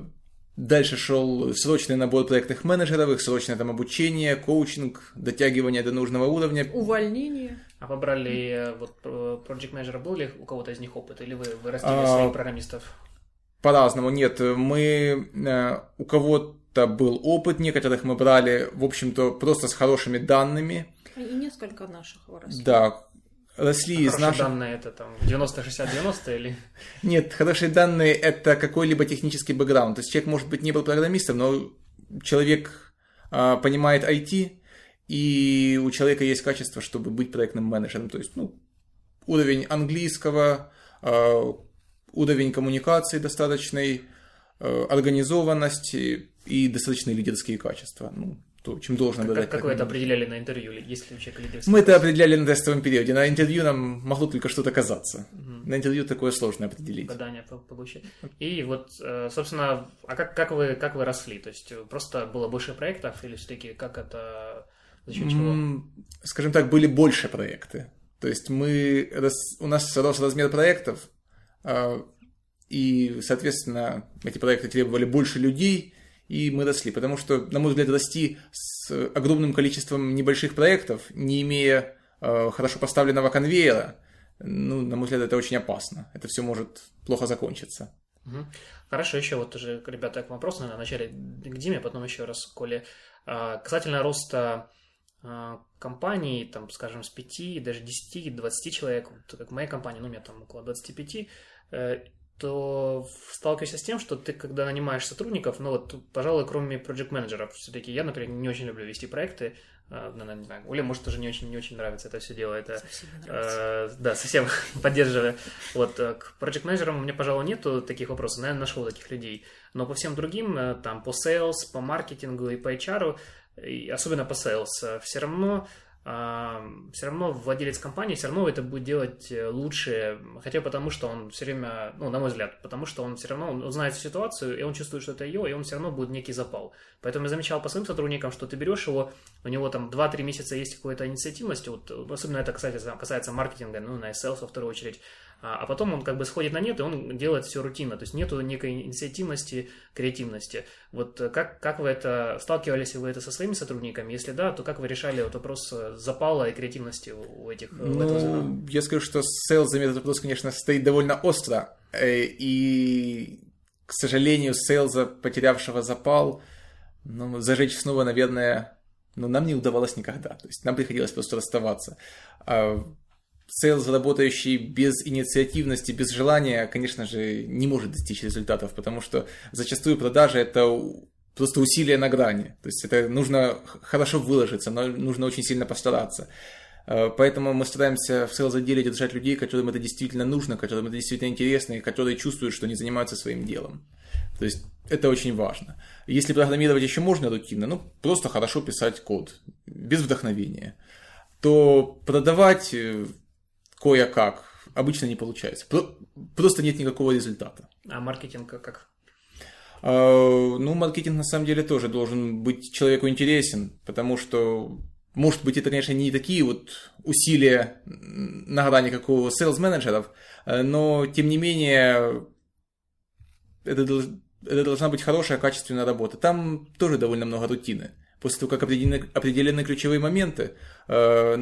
дальше шел срочный набор проектных менеджеров, их срочное там обучение, коучинг, дотягивание до нужного уровня. Увольнение. А побрали э, вот project менеджера был ли у кого-то из них опыт, или вы вырастили а, своих программистов? По-разному, нет. Мы э, у кого-то был опыт, некоторых мы брали, в общем-то, просто с хорошими данными. И несколько наших выросли. Да, росли из наших... данные это там 90-60-90 или... Нет, хорошие данные это какой-либо технический бэкграунд. То есть человек, может быть, не был программистом, но человек а, понимает IT, и у человека есть качество, чтобы быть проектным менеджером. То есть, ну, уровень английского, а, уровень коммуникации достаточный, а, организованность и достаточные лидерские качества. Ну, то, чем должен обладать. Как, как вы это определяли на интервью, если у человека лидерский Мы это определяли на тестовом периоде. На интервью нам могло только что-то казаться. Угу. На интервью такое сложно определить. Гадание получить. И вот, э, собственно, а как, как, вы, как вы росли? То есть просто было больше проектов или все-таки как это... За счет чего? Скажем так, были больше проекты. То есть мы, у нас рос размер проектов, а, и, соответственно, эти проекты требовали больше людей, и мы росли. Потому что, на мой взгляд, расти с огромным количеством небольших проектов, не имея э, хорошо поставленного конвейера, ну, на мой взгляд, это очень опасно. Это все может плохо закончиться. Хорошо, еще вот уже, ребята, к вопросу, наверное, вначале к Диме, потом еще раз к Коле. А, касательно роста а, компаний, там, скажем, с 5, даже 10, 20 человек, вот, как моя компания, ну, у меня там около 25, э, то сталкиваешься с тем, что ты, когда нанимаешь сотрудников, ну вот, пожалуй, кроме проект менеджеров все-таки я, например, не очень люблю вести проекты, наверное, не знаю, Оля, может, тоже не очень, не очень нравится это все дело. Это, э, да, совсем поддерживаю. Вот, э, к проект менеджерам у меня, пожалуй, нету таких вопросов. Наверное, нашел таких людей. Но по всем другим, э, там, по sales, по маркетингу и по HR, и особенно по sales, э, все равно все равно владелец компании все равно это будет делать э, лучше, хотя потому что он все время, ну, на мой взгляд, потому что он все равно знает ситуацию, и он чувствует, что это ее, и он все равно будет некий запал. Поэтому я замечал по своим сотрудникам, что ты берешь его, у него там 2-3 месяца есть какая-то инициативность, вот, особенно это касается, касается маркетинга, ну, на sales во вторую очередь, а, а потом он как бы сходит на нет, и он делает все рутинно, то есть нету некой инициативности, креативности. Вот э, как, как вы это, сталкивались вы это со своими сотрудниками? Если да, то как вы решали вот вопрос э, запала и креативности у этих Ну, я скажу, что с сейлзами этот вопрос, конечно, стоит довольно остро, э, и, к сожалению, сейлза, потерявшего запал, ну, зажечь снова, наверное, ну, нам не удавалось никогда. То есть нам приходилось просто расставаться. Сейлз, работающий без инициативности, без желания, конечно же, не может достичь результатов, потому что зачастую продажа это просто усилие на грани. То есть это нужно хорошо выложиться, но нужно очень сильно постараться. Э, поэтому мы стараемся в сейлз отделе держать людей, которым это действительно нужно, которым это действительно интересно, и которые чувствуют, что они занимаются своим делом. То есть это очень важно. Если программировать еще можно рутинно, ну просто хорошо писать код, без вдохновения, то продавать э, кое-как. Обычно не получается. Просто нет никакого результата. А маркетинг как? А, ну, маркетинг на самом деле тоже должен быть человеку интересен, потому что, может быть, это, конечно, не такие вот усилия на грани, как у сейлс-менеджеров, но, тем не менее, это, это должна быть хорошая, качественная работа. Там тоже довольно много рутины. После того, как определены, определены ключевые моменты, э,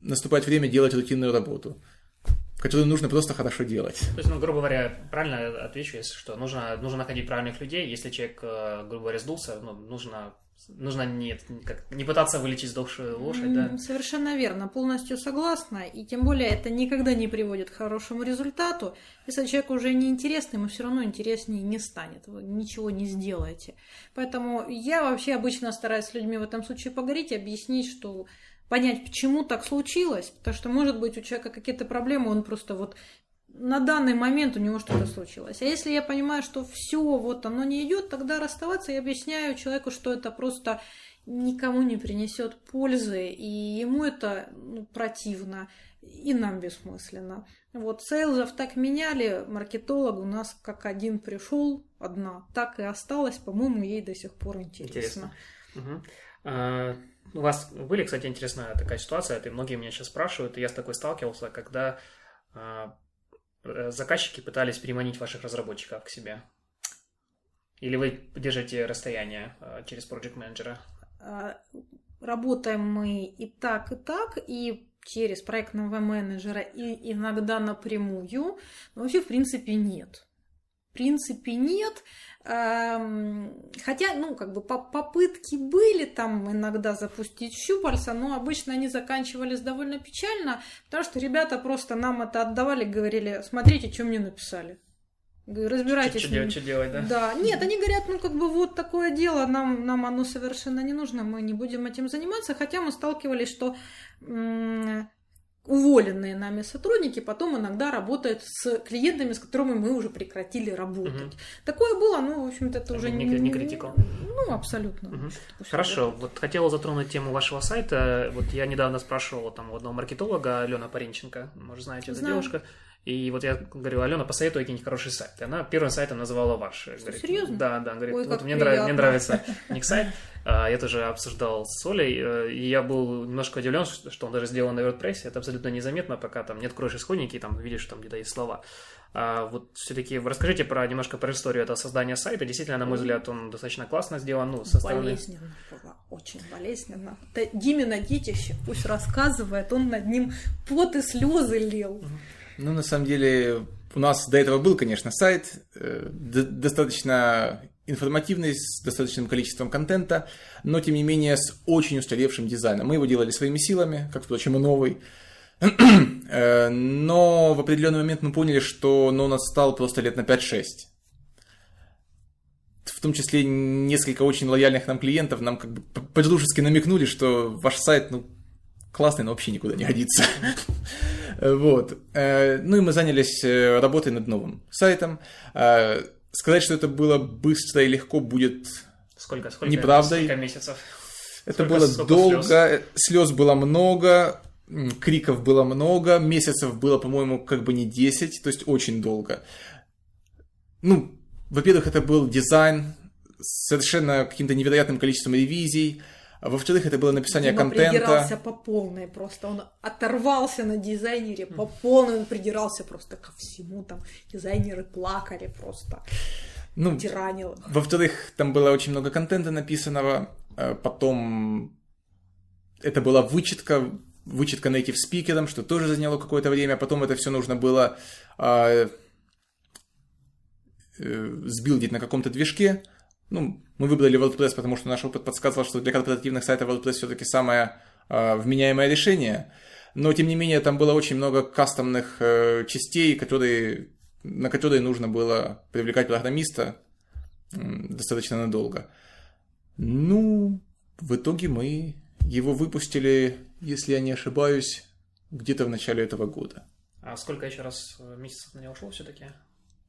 наступает время делать рутинную работу, которую нужно просто хорошо делать. То есть, ну, грубо говоря, правильно отвечу, если что, нужно, нужно находить правильных людей, если человек, э, грубо говоря, сдулся, ну, нужно нужно не, как, не пытаться вылечить сдохшую лошадь, да? Совершенно верно, полностью согласна. И тем более это никогда не приводит к хорошему результату. Если человек уже не интересный, ему все равно интереснее не станет. Вы ничего не сделаете. Поэтому я вообще обычно стараюсь с людьми в этом случае поговорить и объяснить, что понять, почему так случилось, потому что, может быть, у человека какие-то проблемы, он просто вот на данный момент у него что-то случилось. А если я понимаю, что все, вот оно не идет, тогда расставаться я объясняю человеку, что это просто никому не принесет пользы, и ему это ну, противно, и нам бессмысленно. Вот сейлзов так меняли, маркетолог у нас как один пришел, одна, так и осталась, по-моему, ей до сих пор интересно. интересно. Угу. А, у вас были, кстати, интересная такая ситуация, это многие меня сейчас спрашивают, и я с такой сталкивался, когда а, э, заказчики пытались переманить ваших разработчиков к себе. Или вы держите расстояние а, через проект менеджера? Работаем мы и так, и так, и через проектного менеджера, и иногда напрямую, но вообще, в принципе, нет. В принципе, нет. Хотя, ну, как бы попытки были там иногда запустить щупальца, но обычно они заканчивались довольно печально, потому что ребята просто нам это отдавали, говорили, смотрите, что мне написали. Разбирайтесь. Что, делать, что делать, да? Да. Нет, они говорят, ну, как бы вот такое дело, нам, нам оно совершенно не нужно, мы не будем этим заниматься, хотя мы сталкивались, что уволенные нами сотрудники потом иногда работают с клиентами, с которыми мы уже прекратили работать. Угу. Такое было, ну, в общем-то, это, уже не, не критикал. Ну, абсолютно. Угу. Хорошо, это. вот хотела затронуть тему вашего сайта. Вот я недавно спрашивал там у одного маркетолога, Алена Паренченко, может, знаете, эта девушка. И вот я говорю, Алена, посоветуй какие-нибудь хорошие сайты. Она первым сайтом называла ваш. Говорит, Серьезно? Да, да. Говорит, Ой, вот мне, нрав- мне нравится ник сайт. А, Я тоже обсуждал с Олей, э, и я был немножко удивлен, что он даже сделан на WordPress. Это абсолютно незаметно, пока там не откроешь исходники, и там видишь, там где-то есть слова. А вот все-таки расскажите про немножко про историю этого создания сайта. Действительно, на мой взгляд, он достаточно классно сделан. Ну, со стороны... Болезненно было, очень болезненно. Это Димина детище, пусть рассказывает, он над ним пот и слезы лил. Ну, на самом деле, у нас до этого был, конечно, сайт, э, достаточно информативный, с достаточным количеством контента, но, тем не менее, с очень устаревшим дизайном. Мы его делали своими силами, как, впрочем, и новый. Э, Но в определенный момент мы поняли, что ну, он отстал просто лет на 5-6. В том числе несколько очень лояльных нам клиентов нам как бы по-дружески намекнули, что ваш сайт, ну, классный, но вообще никуда не годится. Вот. Э, Ну и мы занялись э, работой над новым сайтом. Э, Сказать, что это было быстро и легко будет... Сколько, сколько, Неправдой. сколько месяцев? Это Сколько- было сколько долго, слез? слез было много, криков было много, месяцев было, по-моему, как бы не 10, то есть очень долго. Ну, во-первых, это был дизайн с совершенно каким-то невероятным количеством ревизий, во-вторых, это было написание Дима контента. придирался по полной просто. Он оторвался на дизайнере по полной, он придирался просто ко всему. Там дизайнеры плакали просто, Ну, тиранил. Во-вторых, там было очень много контента написанного. э, Потом это была вычетка, вычетка native спикером, что тоже заняло какое-то время. Потом это все нужно было а, э, сбилдить на каком-то движке. Ну, мы выбрали WordPress, потому что наш опыт подсказывал, что для корпоративных сайтов WordPress все-таки самое а, вменяемое решение. Но, тем не менее, там было очень много кастомных э, частей, которые, на которые нужно было привлекать программиста м, достаточно надолго. Ну, в итоге мы его выпустили, если я не ошибаюсь, где-то в начале этого года. А сколько еще раз э, месяцев на него ушло все-таки?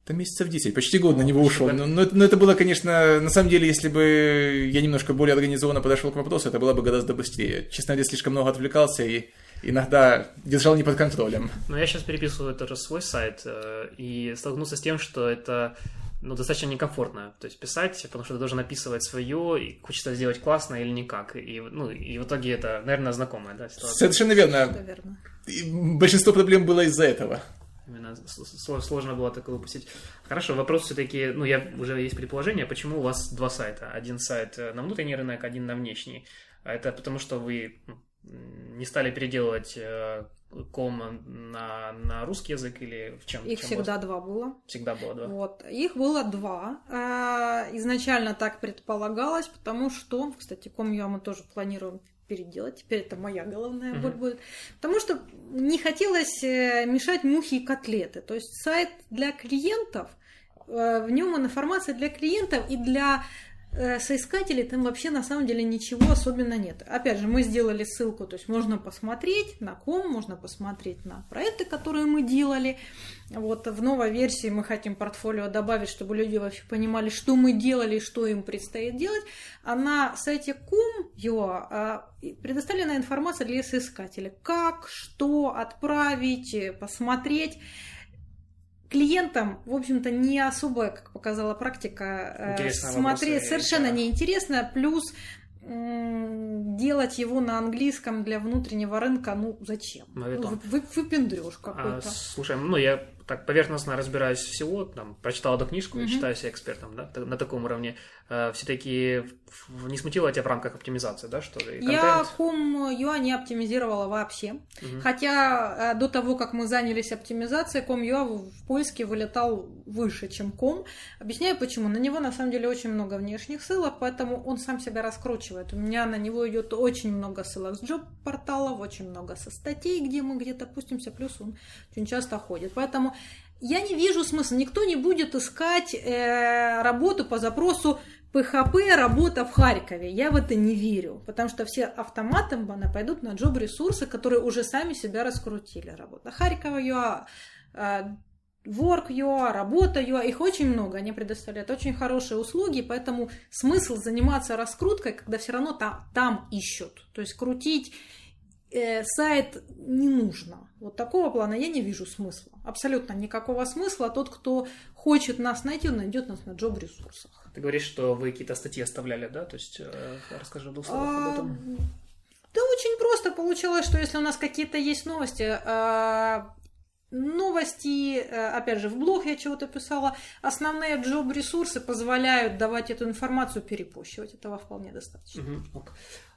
Это месяцев 10, почти год на него ушел. Но, но это, но это было, конечно, на самом деле, если бы я немножко более организованно подошел к вопросу, это было бы гораздо быстрее. Честно говоря, слишком много отвлекался и иногда держал не под контролем. Ну, я сейчас переписываю тоже свой сайт э, и столкнулся с тем, что это ну, достаточно некомфортно. То есть писать, потому что ты должен описывать свое, и хочется сделать классно или никак. И, ну, и в итоге это, наверное, знакомая да, ситуация. Совершенно верно. Наверное. И большинство проблем было из-за этого. Именно сложно было такое выпустить. Хорошо, вопрос все-таки, ну, я уже есть предположение, почему у вас два сайта? Один сайт э, на внутренний рынок, один на внешний. А это потому, что вы ну, не стали переделывать э, ком на, на русский язык или в чем? Их чем всегда было? два было. Всегда было, да. Вот. Их было два. А, Изначально так предполагалось, потому что, кстати, Комью мы тоже планируем переделать. Теперь это моя головная боль будет. Потому что не хотелось э, мешать мухи и котлеты. То есть сайт для клиентов, э, в нем информация для клиентов и для соискателей там вообще на самом деле ничего особенно нет. Опять же, мы сделали ссылку, то есть можно посмотреть на ком, можно посмотреть на проекты, которые мы делали. Вот в новой версии мы хотим портфолио добавить, чтобы люди вообще понимали, что мы делали что им предстоит делать. А на сайте com.ua а, предоставлена информация для соискателя. Как, что отправить, э, посмотреть. Клиентам, в общем-то, не особо, как показала практика, э, Интересные смотреть вопросы, совершенно да. неинтересно. Плюс делать его на английском для внутреннего рынка, ну зачем? Моветон. Ну, вы, выпендрёж А, какой-то. слушай, ну я так поверхностно разбираюсь всего, там, прочитал эту книжку, Мгм. считаю себя экспертом, да, на таком уровне. Все-таки не смутило тебя в рамках оптимизации, да, что ли? Я контент? Ком.ua не оптимизировала вообще. Мгм. Хотя э, до того, как мы занялись оптимизацией, Ком.ua в в поиске вылетал выше, чем Ком. Объясняю почему. На него на самом деле очень много внешних ссылок, поэтому он сам себя раскручивает. У меня на него идет очень много ссылок с джоб-порталов, очень много со статей, где мы где-то пустимся, плюс он очень часто ходит. Поэтому я не вижу смысла. Никто не будет искать э, работу по запросу PHP работа в Харькове. Я в это не верю, потому что все автоматом пойдут на джоб-ресурсы, которые уже сами себя раскрутили. Работа Харькова ЮА, э, Work UA, работа UA, их очень много, они предоставляют очень хорошие услуги, поэтому смысл заниматься раскруткой, когда все равно там, там ищут. То есть крутить э, сайт не нужно. Вот такого плана я не вижу смысла. Абсолютно никакого смысла. Тот, кто хочет нас найти, он найдет нас на джоб-ресурсах. Ты говоришь, что вы какие-то статьи оставляли, да? То есть э, расскажи в двух словах об этом. А, да очень просто получилось, что если у нас какие-то есть новости, а, новости, э, опять же, в блог я чего-то писала, основные джоб-ресурсы позволяют давать эту информацию, перепощивать. Этого вполне достаточно. Угу.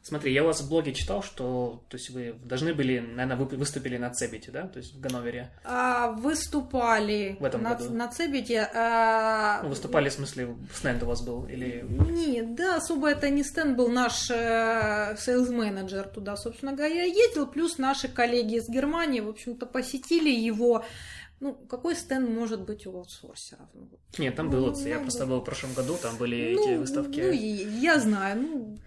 Смотри, я у вас в блоге читал, что то есть вы должны были, наверное, вы выступили на CeBIT е, да, то есть в Ганновере? А, выступали в этом на, году. на CeBIT е. А... Ну, выступали, в смысле, стенд у вас был? Или... Нет, да, особо это не стенд был, наш э, sales-менеджер туда, собственно говоря, ездил, плюс наши коллеги из Германии, в общем-то, посетили его. Ну, какой стенд может быть у аутсорсеров? Нет, там ну, был, ну, я ну, просто был в прошлом году, там были ну, эти выставки. Ну, я знаю, ну,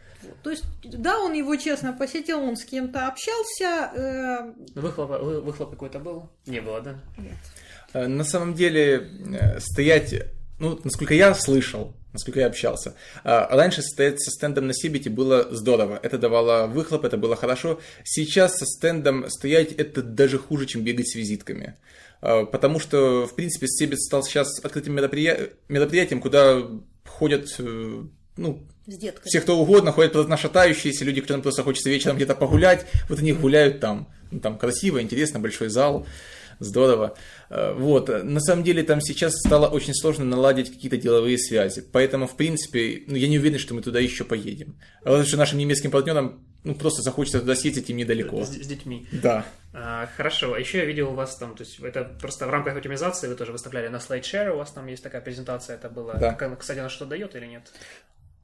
то есть, да, он его честно посетил, он с кем-то общался. Э... Выхлоп, выхлоп какой-то был? Не было, да? Нет. Э, на самом деле, э, стоять, ну, насколько я слышал, насколько я общался, э, раньше стоять со стендом на Сибите было здорово, это давало выхлоп, это было хорошо. Сейчас со стендом стоять это даже хуже, чем бегать с визитками. Потому что, в принципе, Сибит стал сейчас открытым мероприятием, куда ходят ну, с детками. Все, кто угодно, ходят просто на шатающиеся, люди, которым просто хочется вечером где-то погулять, вот они гуляют там. Ну, там красиво, интересно, большой зал, здорово. Э, вот, на самом деле там сейчас стало очень сложно наладить какие-то деловые связи, поэтому, в принципе, ну, я не уверен, что мы туда еще поедем. А вот что нашим немецким партнерам ну, просто захочется туда съездить, им недалеко. С, с детьми. Да. А, хорошо. А еще я видел у вас там, то есть это просто в рамках оптимизации вы тоже выставляли на SlideShare, у вас там есть такая презентация, это было. Да. Кстати, она что дает или нет?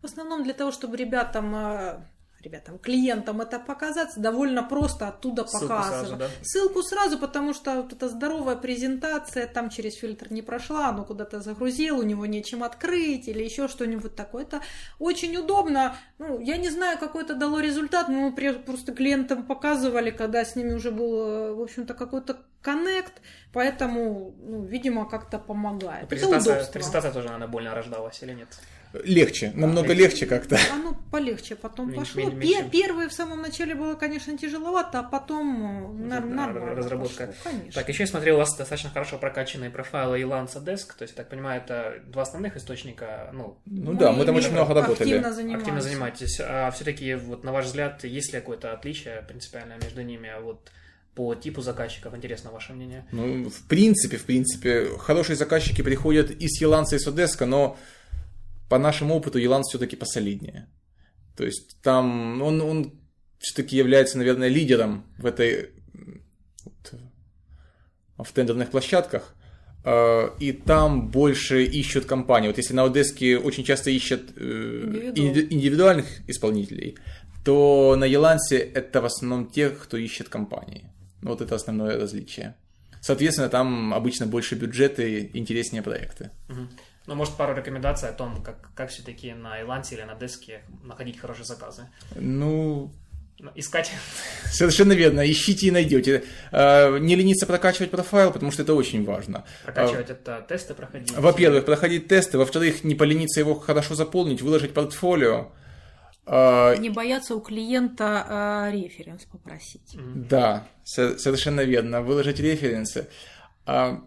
В основном для того, чтобы ребятам э, ребятам, клиентам это показать, довольно просто оттуда Ссылку показывать. сразу, да? Ссылку сразу, потому что вот эта здоровая презентация там через фильтр не прошла, оно куда-то загрузил, у него нечем открыть или еще что-нибудь такое. Это очень удобно. Ну, я не знаю, какой это дало результат, но мы просто клиентам показывали, когда с ними уже был, э, в общем-то, какой-то коннект, поэтому, ну, видимо, как-то помогает. Презентация, это удобство. презентация тоже, она больно рождалась или нет? Легче, намного легче как-то. Оно полегче потом Меньше- пошло. меньше- меньше. Первые в самом начале было, конечно, тяжеловато, а потом э, нар- Р- нормально разработка. пошло, конечно. Так, еще я смотрел, у вас достаточно хорошо прокачанные профайлы Elansa Desk, то есть, я так понимаю, это два основных источника, ну, Ну да, мы там очень много работали. Активно занимаемся. активно занимаетесь. А все-таки, вот на ваш взгляд, есть ли какое-то отличие принципиальное между ними, а вот по типу заказчиков? Интересно ваше мнение. Ну, в принципе, в принципе, хорошие заказчики приходят из Еланса и Содеска, но по нашему опыту Еланс все-таки посолиднее. То есть там он, он все-таки является, наверное, лидером в этой вот, в тендерных площадках. Э, И там больше ищут компании. Вот если на Одеске очень часто ищут э, Индивидуал. инди- индивидуальных исполнителей, то на Елансе это в основном тех, кто ищет компании. Вот это основное различие. Соответственно, там обычно больше бюджеты, интереснее проекты. Ну, может, пару рекомендаций о том, как, как все-таки на Илансе или на Деске находить хорошие заказы. Ну, Ну, Искать совершенно верно. Ищите и найдете. Э, Не лениться прокачивать профайл, потому что это очень важно. прокачивать это, тесты проходить. А, Во-первых, проходить тесты. Во-вторых, не полениться его хорошо заполнить, выложить портфолио. Э, Не бояться у клиента референс попросить. Да, со- совершенно верно. Выложить референсы. А,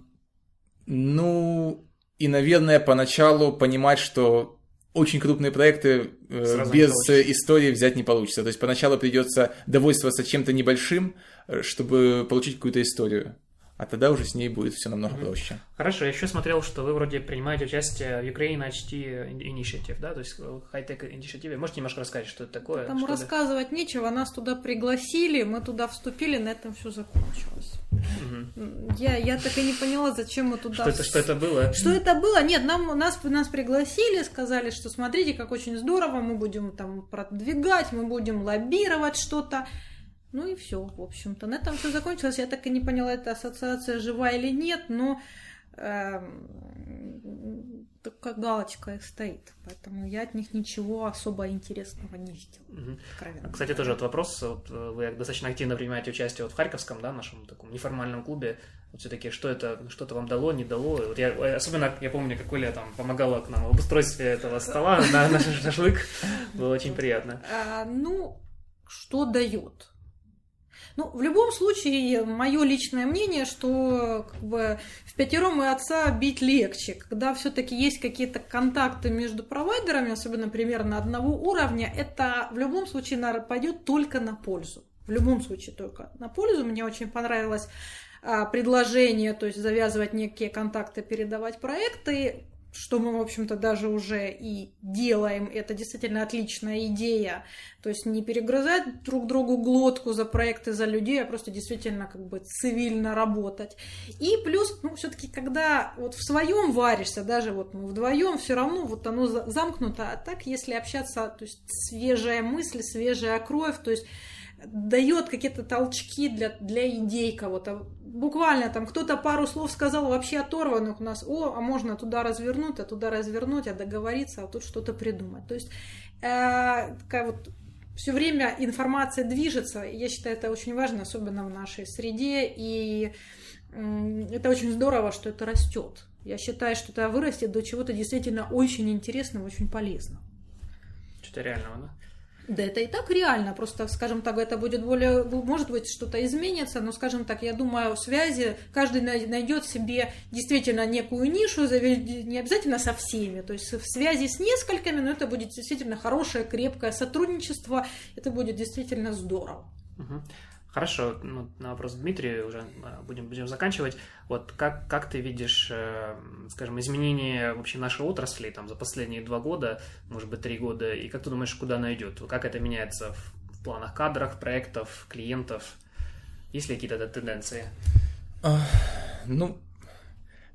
ну, и, наверное, поначалу понимать, что очень крупные проекты э, без э, истории взять не получится. То есть поначалу придется довольствоваться чем-то небольшим, э, чтобы получить какую-то историю. А тогда уже с ней будет все намного проще. Хорошо, я еще смотрел, что вы вроде принимаете участие в Ukraine HT Initiative, да, то есть в хай-тек инициативе. Можете немножко рассказать, что это такое? Там это? рассказывать нечего, нас туда пригласили, мы туда вступили, на этом все закончилось. Мгм. Я, я так и не поняла, зачем мы туда... Что это, что это было? Что это было? Нет, нам, нас, нас пригласили, сказали, что смотрите, как очень здорово, мы будем там продвигать, мы будем лоббировать что-то. Ну и все, в общем-то. На этом все закончилось. Я так и не поняла, эта ассоциация жива или нет, но только галочка их стоит. Поэтому я от них ничего особо интересного не видела. Мгм. откровенно Кстати, тоже вот вопрос. Вот э, вы достаточно активно принимаете участие вот в Харьковском, да, нашем таком неформальном клубе. Вот все-таки, что это, что-то вам дало, не дало? Вот я, э, особенно, я помню, как Оля там помогала к нам в обустройстве этого стола на наш шашлык. Было очень приятно. А, ну, что дает? Ну, в любом случае, мое личное мнение, что как бы в пятером и отца бить легче, когда все-таки есть какие-то контакты между провайдерами, особенно примерно одного уровня, это в любом случае пойдет только на пользу. В любом случае только на пользу. Мне очень понравилось а, предложение, то есть завязывать некие контакты, передавать проекты что мы, в общем-то, даже уже и делаем. Это действительно отличная идея. То есть не перегрызать друг другу глотку за проекты, за людей, а просто действительно как бы цивильно работать. И плюс, ну, все-таки, когда вот в своем варишься, даже вот мы вдвоем, все равно вот оно замкнуто. А так, если общаться, то есть свежая мысль, свежая кровь, то есть дает какие-то толчки для, для идей кого-то. Буквально там кто-то пару слов сказал вообще оторванных у нас, о, а можно туда развернуть, а туда развернуть, а договориться, а тут что-то придумать. То есть э, такая вот все время информация движется, я считаю, это очень важно, особенно в нашей среде, и э, это очень здорово, что это растет. Я считаю, что это вырастет до чего-то действительно очень интересного, очень полезного. Что-то реального, да? Да это и так реально, просто, скажем так, это будет более, может быть, что-то изменится, но, скажем так, я думаю, связи, каждый найдет себе действительно некую нишу, не обязательно со всеми, то есть в связи с несколькими, но это будет действительно хорошее, крепкое сотрудничество, это будет действительно здорово. Угу. Хорошо, ну, на вопрос Дмитрия уже а, будем, будем заканчивать. Вот как, как ты видишь, э, скажем, изменения вообще нашей отрасли там, за последние два года, может быть, три года, и как ты думаешь, куда она идет? Как это меняется в, в планах кадров, проектов, клиентов? Есть ли какие-то тенденции? Ну,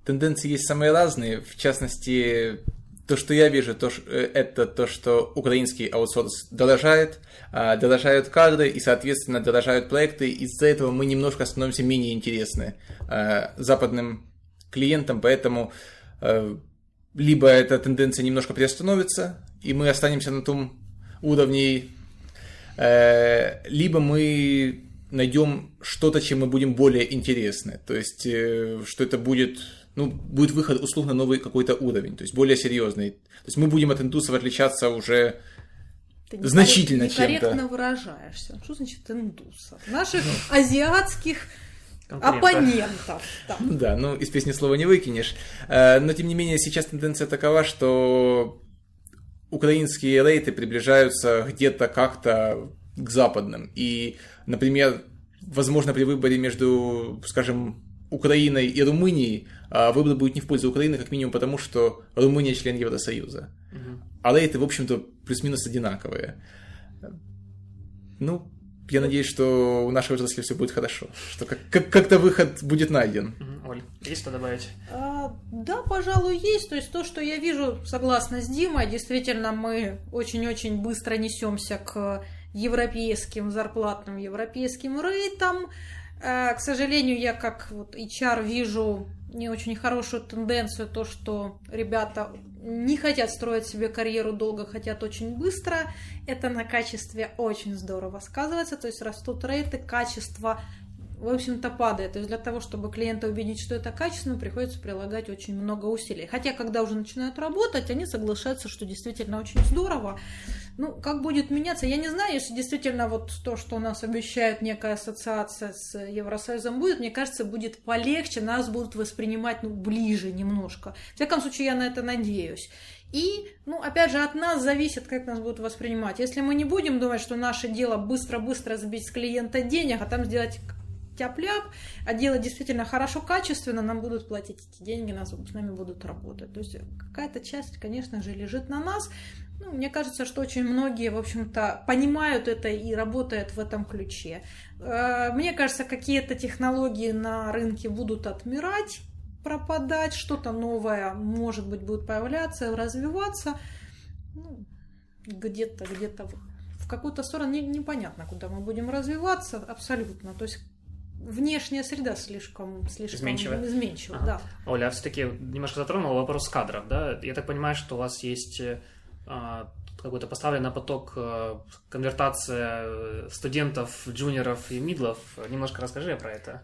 тенденции есть самые разные. В частности, то, что я вижу, то, э, это то, что украинский аутсорс дорожает, а, дорожают кадры и, соответственно, дорожают проекты. Из-за этого мы немножко становимся менее интересны а, западным клиентам, поэтому а, либо эта тенденция немножко приостановится, и мы останемся на том уровне, либо мы найдем что-то, чем мы будем более интересны. То есть, э, что это будет ну, будет выход условно новый какой-то уровень, то есть более серьезный. То есть мы будем от индусов отличаться уже Ты значительно некорректно чем-то. некорректно выражаешься. Что значит индусов? Наших ну. азиатских оппонентов. Да. да, ну из песни слова не выкинешь. Э, но тем не менее сейчас тенденция такова, что украинские рейты приближаются где-то как-то к западным. И, например, возможно, при выборе между, скажем, Украиной и Румынией, а выбор будет не в пользу Украины, как минимум потому, что Румыния член Евросоюза. Угу. А рейты, в общем-то, плюс-минус одинаковые. Ну, я надеюсь, что у нашей отрасли все будет хорошо, что как- как- как-то выход будет найден. Оль, есть что добавить? А, да, пожалуй, есть. То есть то, что я вижу, согласно с Димой, действительно мы очень-очень быстро несемся к европейским зарплатным, европейским рейтам. Э, к сожалению, я как вот HR вижу не очень хорошую тенденцию, то, что ребята не хотят строить себе карьеру долго, хотят очень быстро. Это на качестве очень здорово сказывается, то есть растут рейты, качество в общем-то, падает. То есть для того, чтобы клиента убедить, что это качественно, приходится прилагать очень много усилий. Хотя, когда уже начинают работать, они соглашаются, что действительно очень здорово. Ну, как будет меняться, я не знаю, если действительно вот то, что у нас обещают некая ассоциация с Евросоюзом будет, мне кажется, будет полегче, нас будут воспринимать ну, ближе немножко. В всяком случае, я на это надеюсь. И, ну, опять же, от нас зависит, как нас будут воспринимать. Если мы не будем думать, что наше дело быстро-быстро сбить с клиента денег, а там сделать тяп-ляп, а делать действительно хорошо, качественно, нам будут платить эти деньги, нас, с нами будут работать. То есть какая-то часть, конечно же, лежит на нас. Ну, мне кажется, что очень многие, в общем-то, понимают это и работают в этом ключе. Э, мне кажется, какие-то технологии на рынке будут отмирать, пропадать, что-то новое, может быть, будет появляться, развиваться. Ну, где-то, где-то в какую-то сторону не, непонятно, куда мы будем развиваться, абсолютно. То есть внешняя среда слишком, слишком изменчива, изменчива ага. да. Оля, а все-таки немножко затронула вопрос кадров, да? Я так понимаю, что у вас есть а, какой-то поставленный поток а, конвертация э, студентов, джуниоров и мидлов. Немножко расскажи про это.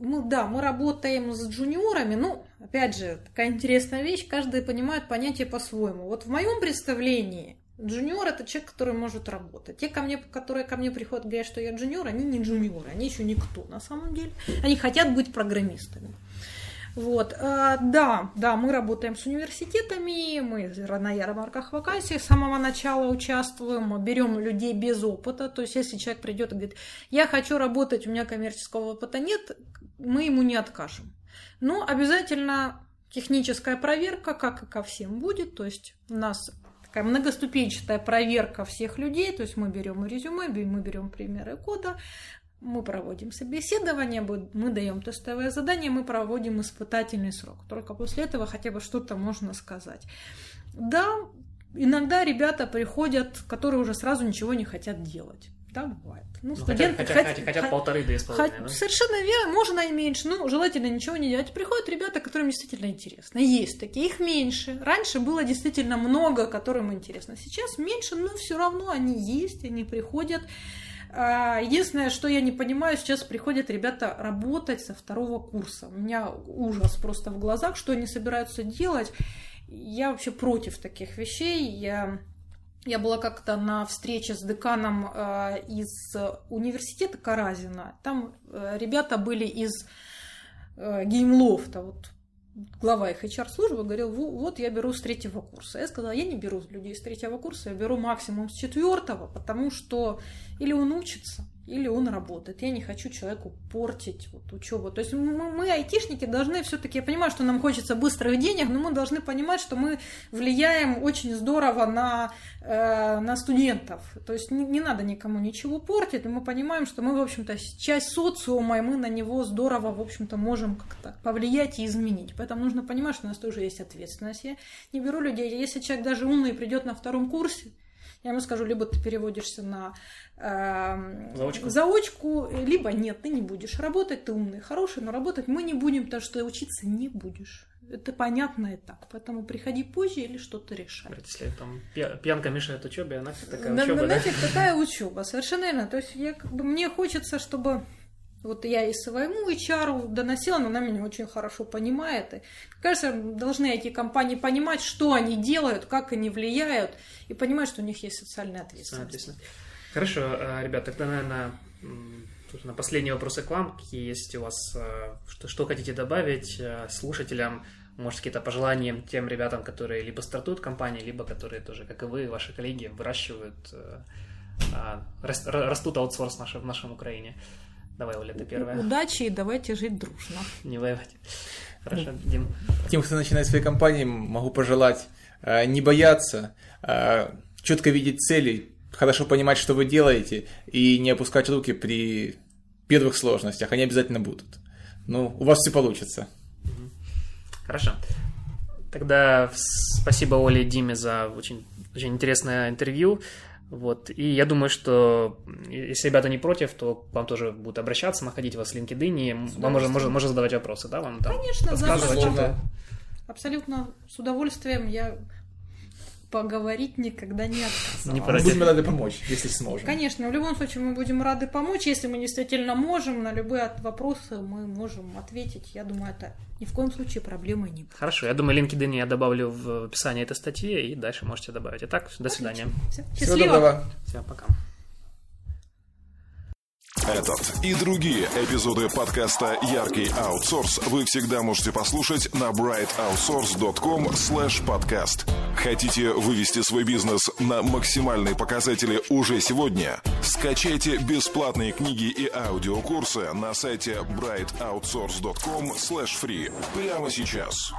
Ну да, мы работаем с джуниорами. Ну, опять же, такая интересная вещь. Каждый понимает понятие по-своему. Вот в моем представлении Джуниор это человек, который может работать. Те, ко мне, которые ко мне приходят, говорят, что я джуниор, они не джуниоры, они еще никто на самом деле. Они хотят быть программистами. Вот, а, да, да, мы работаем с университетами, мы на ярмарках вакансий с самого начала участвуем, берем людей без опыта, то есть если человек придет и говорит, я хочу работать, у меня коммерческого опыта нет, мы ему не откажем. Но обязательно техническая проверка, как и ко всем будет, то есть у нас такая многоступенчатая проверка всех людей, то есть мы берем резюме, мы берем примеры кода, мы проводим собеседование, мы даем тестовое задание, мы проводим испытательный срок. Только после этого хотя бы что-то можно сказать. Да, иногда ребята приходят, которые уже сразу ничего не хотят делать. Да, бывает. Ну, ну студенты хотят, хотят, хотят, хотят полторы-две с половиной. Да? Совершенно верно, можно и меньше. Ну, желательно ничего не делать. Приходят ребята, которым действительно интересно. Есть такие, их меньше. Раньше было действительно много, которым интересно. Сейчас меньше, но все равно они есть, они приходят. А, единственное, что я не понимаю, сейчас приходят ребята работать со второго курса. У меня ужас просто в глазах, что они собираются делать. Я вообще против таких вещей. Я, я была как-то на встрече с деканом э, из университета Каразина. Там э, ребята были из э, геймлофта. Вот глава их HR-службы говорил, вот я беру с третьего курса. Я сказала, я не беру людей с третьего курса, я беру максимум с четвертого, потому что или он учится, или он работает. Я не хочу человеку портить вот учебу. То есть мы, мы айтишники, должны все-таки, я понимаю, что нам хочется быстрых денег, но мы должны понимать, что мы влияем очень здорово на, э, на студентов. То есть не, не надо никому ничего портить, но мы понимаем, что мы, в общем-то, часть социума, и мы на него здорово, в общем-то, можем как-то повлиять и изменить. Поэтому нужно понимать, что у нас тоже есть ответственность. Я не беру людей, если человек даже умный придет на втором курсе, я ему скажу, либо ты переводишься на э, заочку. заочку, либо нет, ты не будешь работать, ты умный, хороший, но работать мы не будем, потому что учиться не будешь. Это понятно и так. Поэтому приходи позже или что-то решай. Если там пьянка мешает учебе, она такая учеба, да? Нафиг такая учеба, совершенно верно. То есть я, как бы, мне хочется, чтобы вот я и своему HR доносила, но она меня очень хорошо понимает. И, кажется, должны эти компании понимать, что они делают, как они влияют, и понимать, что у них есть социальная ответственность. Хорошо, э, ребят, тогда, наверное, тут на последние вопросы к вам. Какие есть у вас, э, что, что хотите добавить э, слушателям? Может, какие-то пожелания тем ребятам, которые либо стартуют компании, либо которые тоже, как и вы, ваши коллеги, выращивают, а, растут аутсорс в нашем Украине. Давай, Оля, ты первая. Удачи и давайте жить дружно. Не воевать. Хорошо, Дим. Тем, кто начинает свои компании, могу пожелать э, не бояться, э, четко видеть цели, хорошо понимать, что вы делаете, и не опускать руки при первых сложностях. Они обязательно будут. Ну, у вас все получится. Хорошо. Тогда спасибо Оле и Диме за очень, очень интересное интервью. Вот. И я думаю, что если ребята не против, то к вам тоже будут обращаться, находить вас в LinkedIn, и вам можно, можно, можно задавать вопросы, да? Вам там Конечно, запросто. Абсолютно с удовольствием. Я поговорить никогда не отказывала. Не мы будем рады помочь, если сможем. Конечно, в любом случае мы будем рады помочь. Если мы действительно можем, на любые вопросы мы можем ответить. Я думаю, это ни в коем случае проблемой не будет. Хорошо, я думаю, LinkedIn я добавлю в описание этой статьи, и дальше можете добавить. Итак, до свидания. Все. Счастливо. Всего доброго. Всем пока. Этот и другие эпизоды подкаста «Яркий аутсорс» вы всегда можете послушать на brightoutsource.com podcast. Хотите вывести свой бизнес на максимальные показатели уже сегодня? Скачайте бесплатные книги и аудиокурсы на сайте brightoutsource.com free прямо сейчас.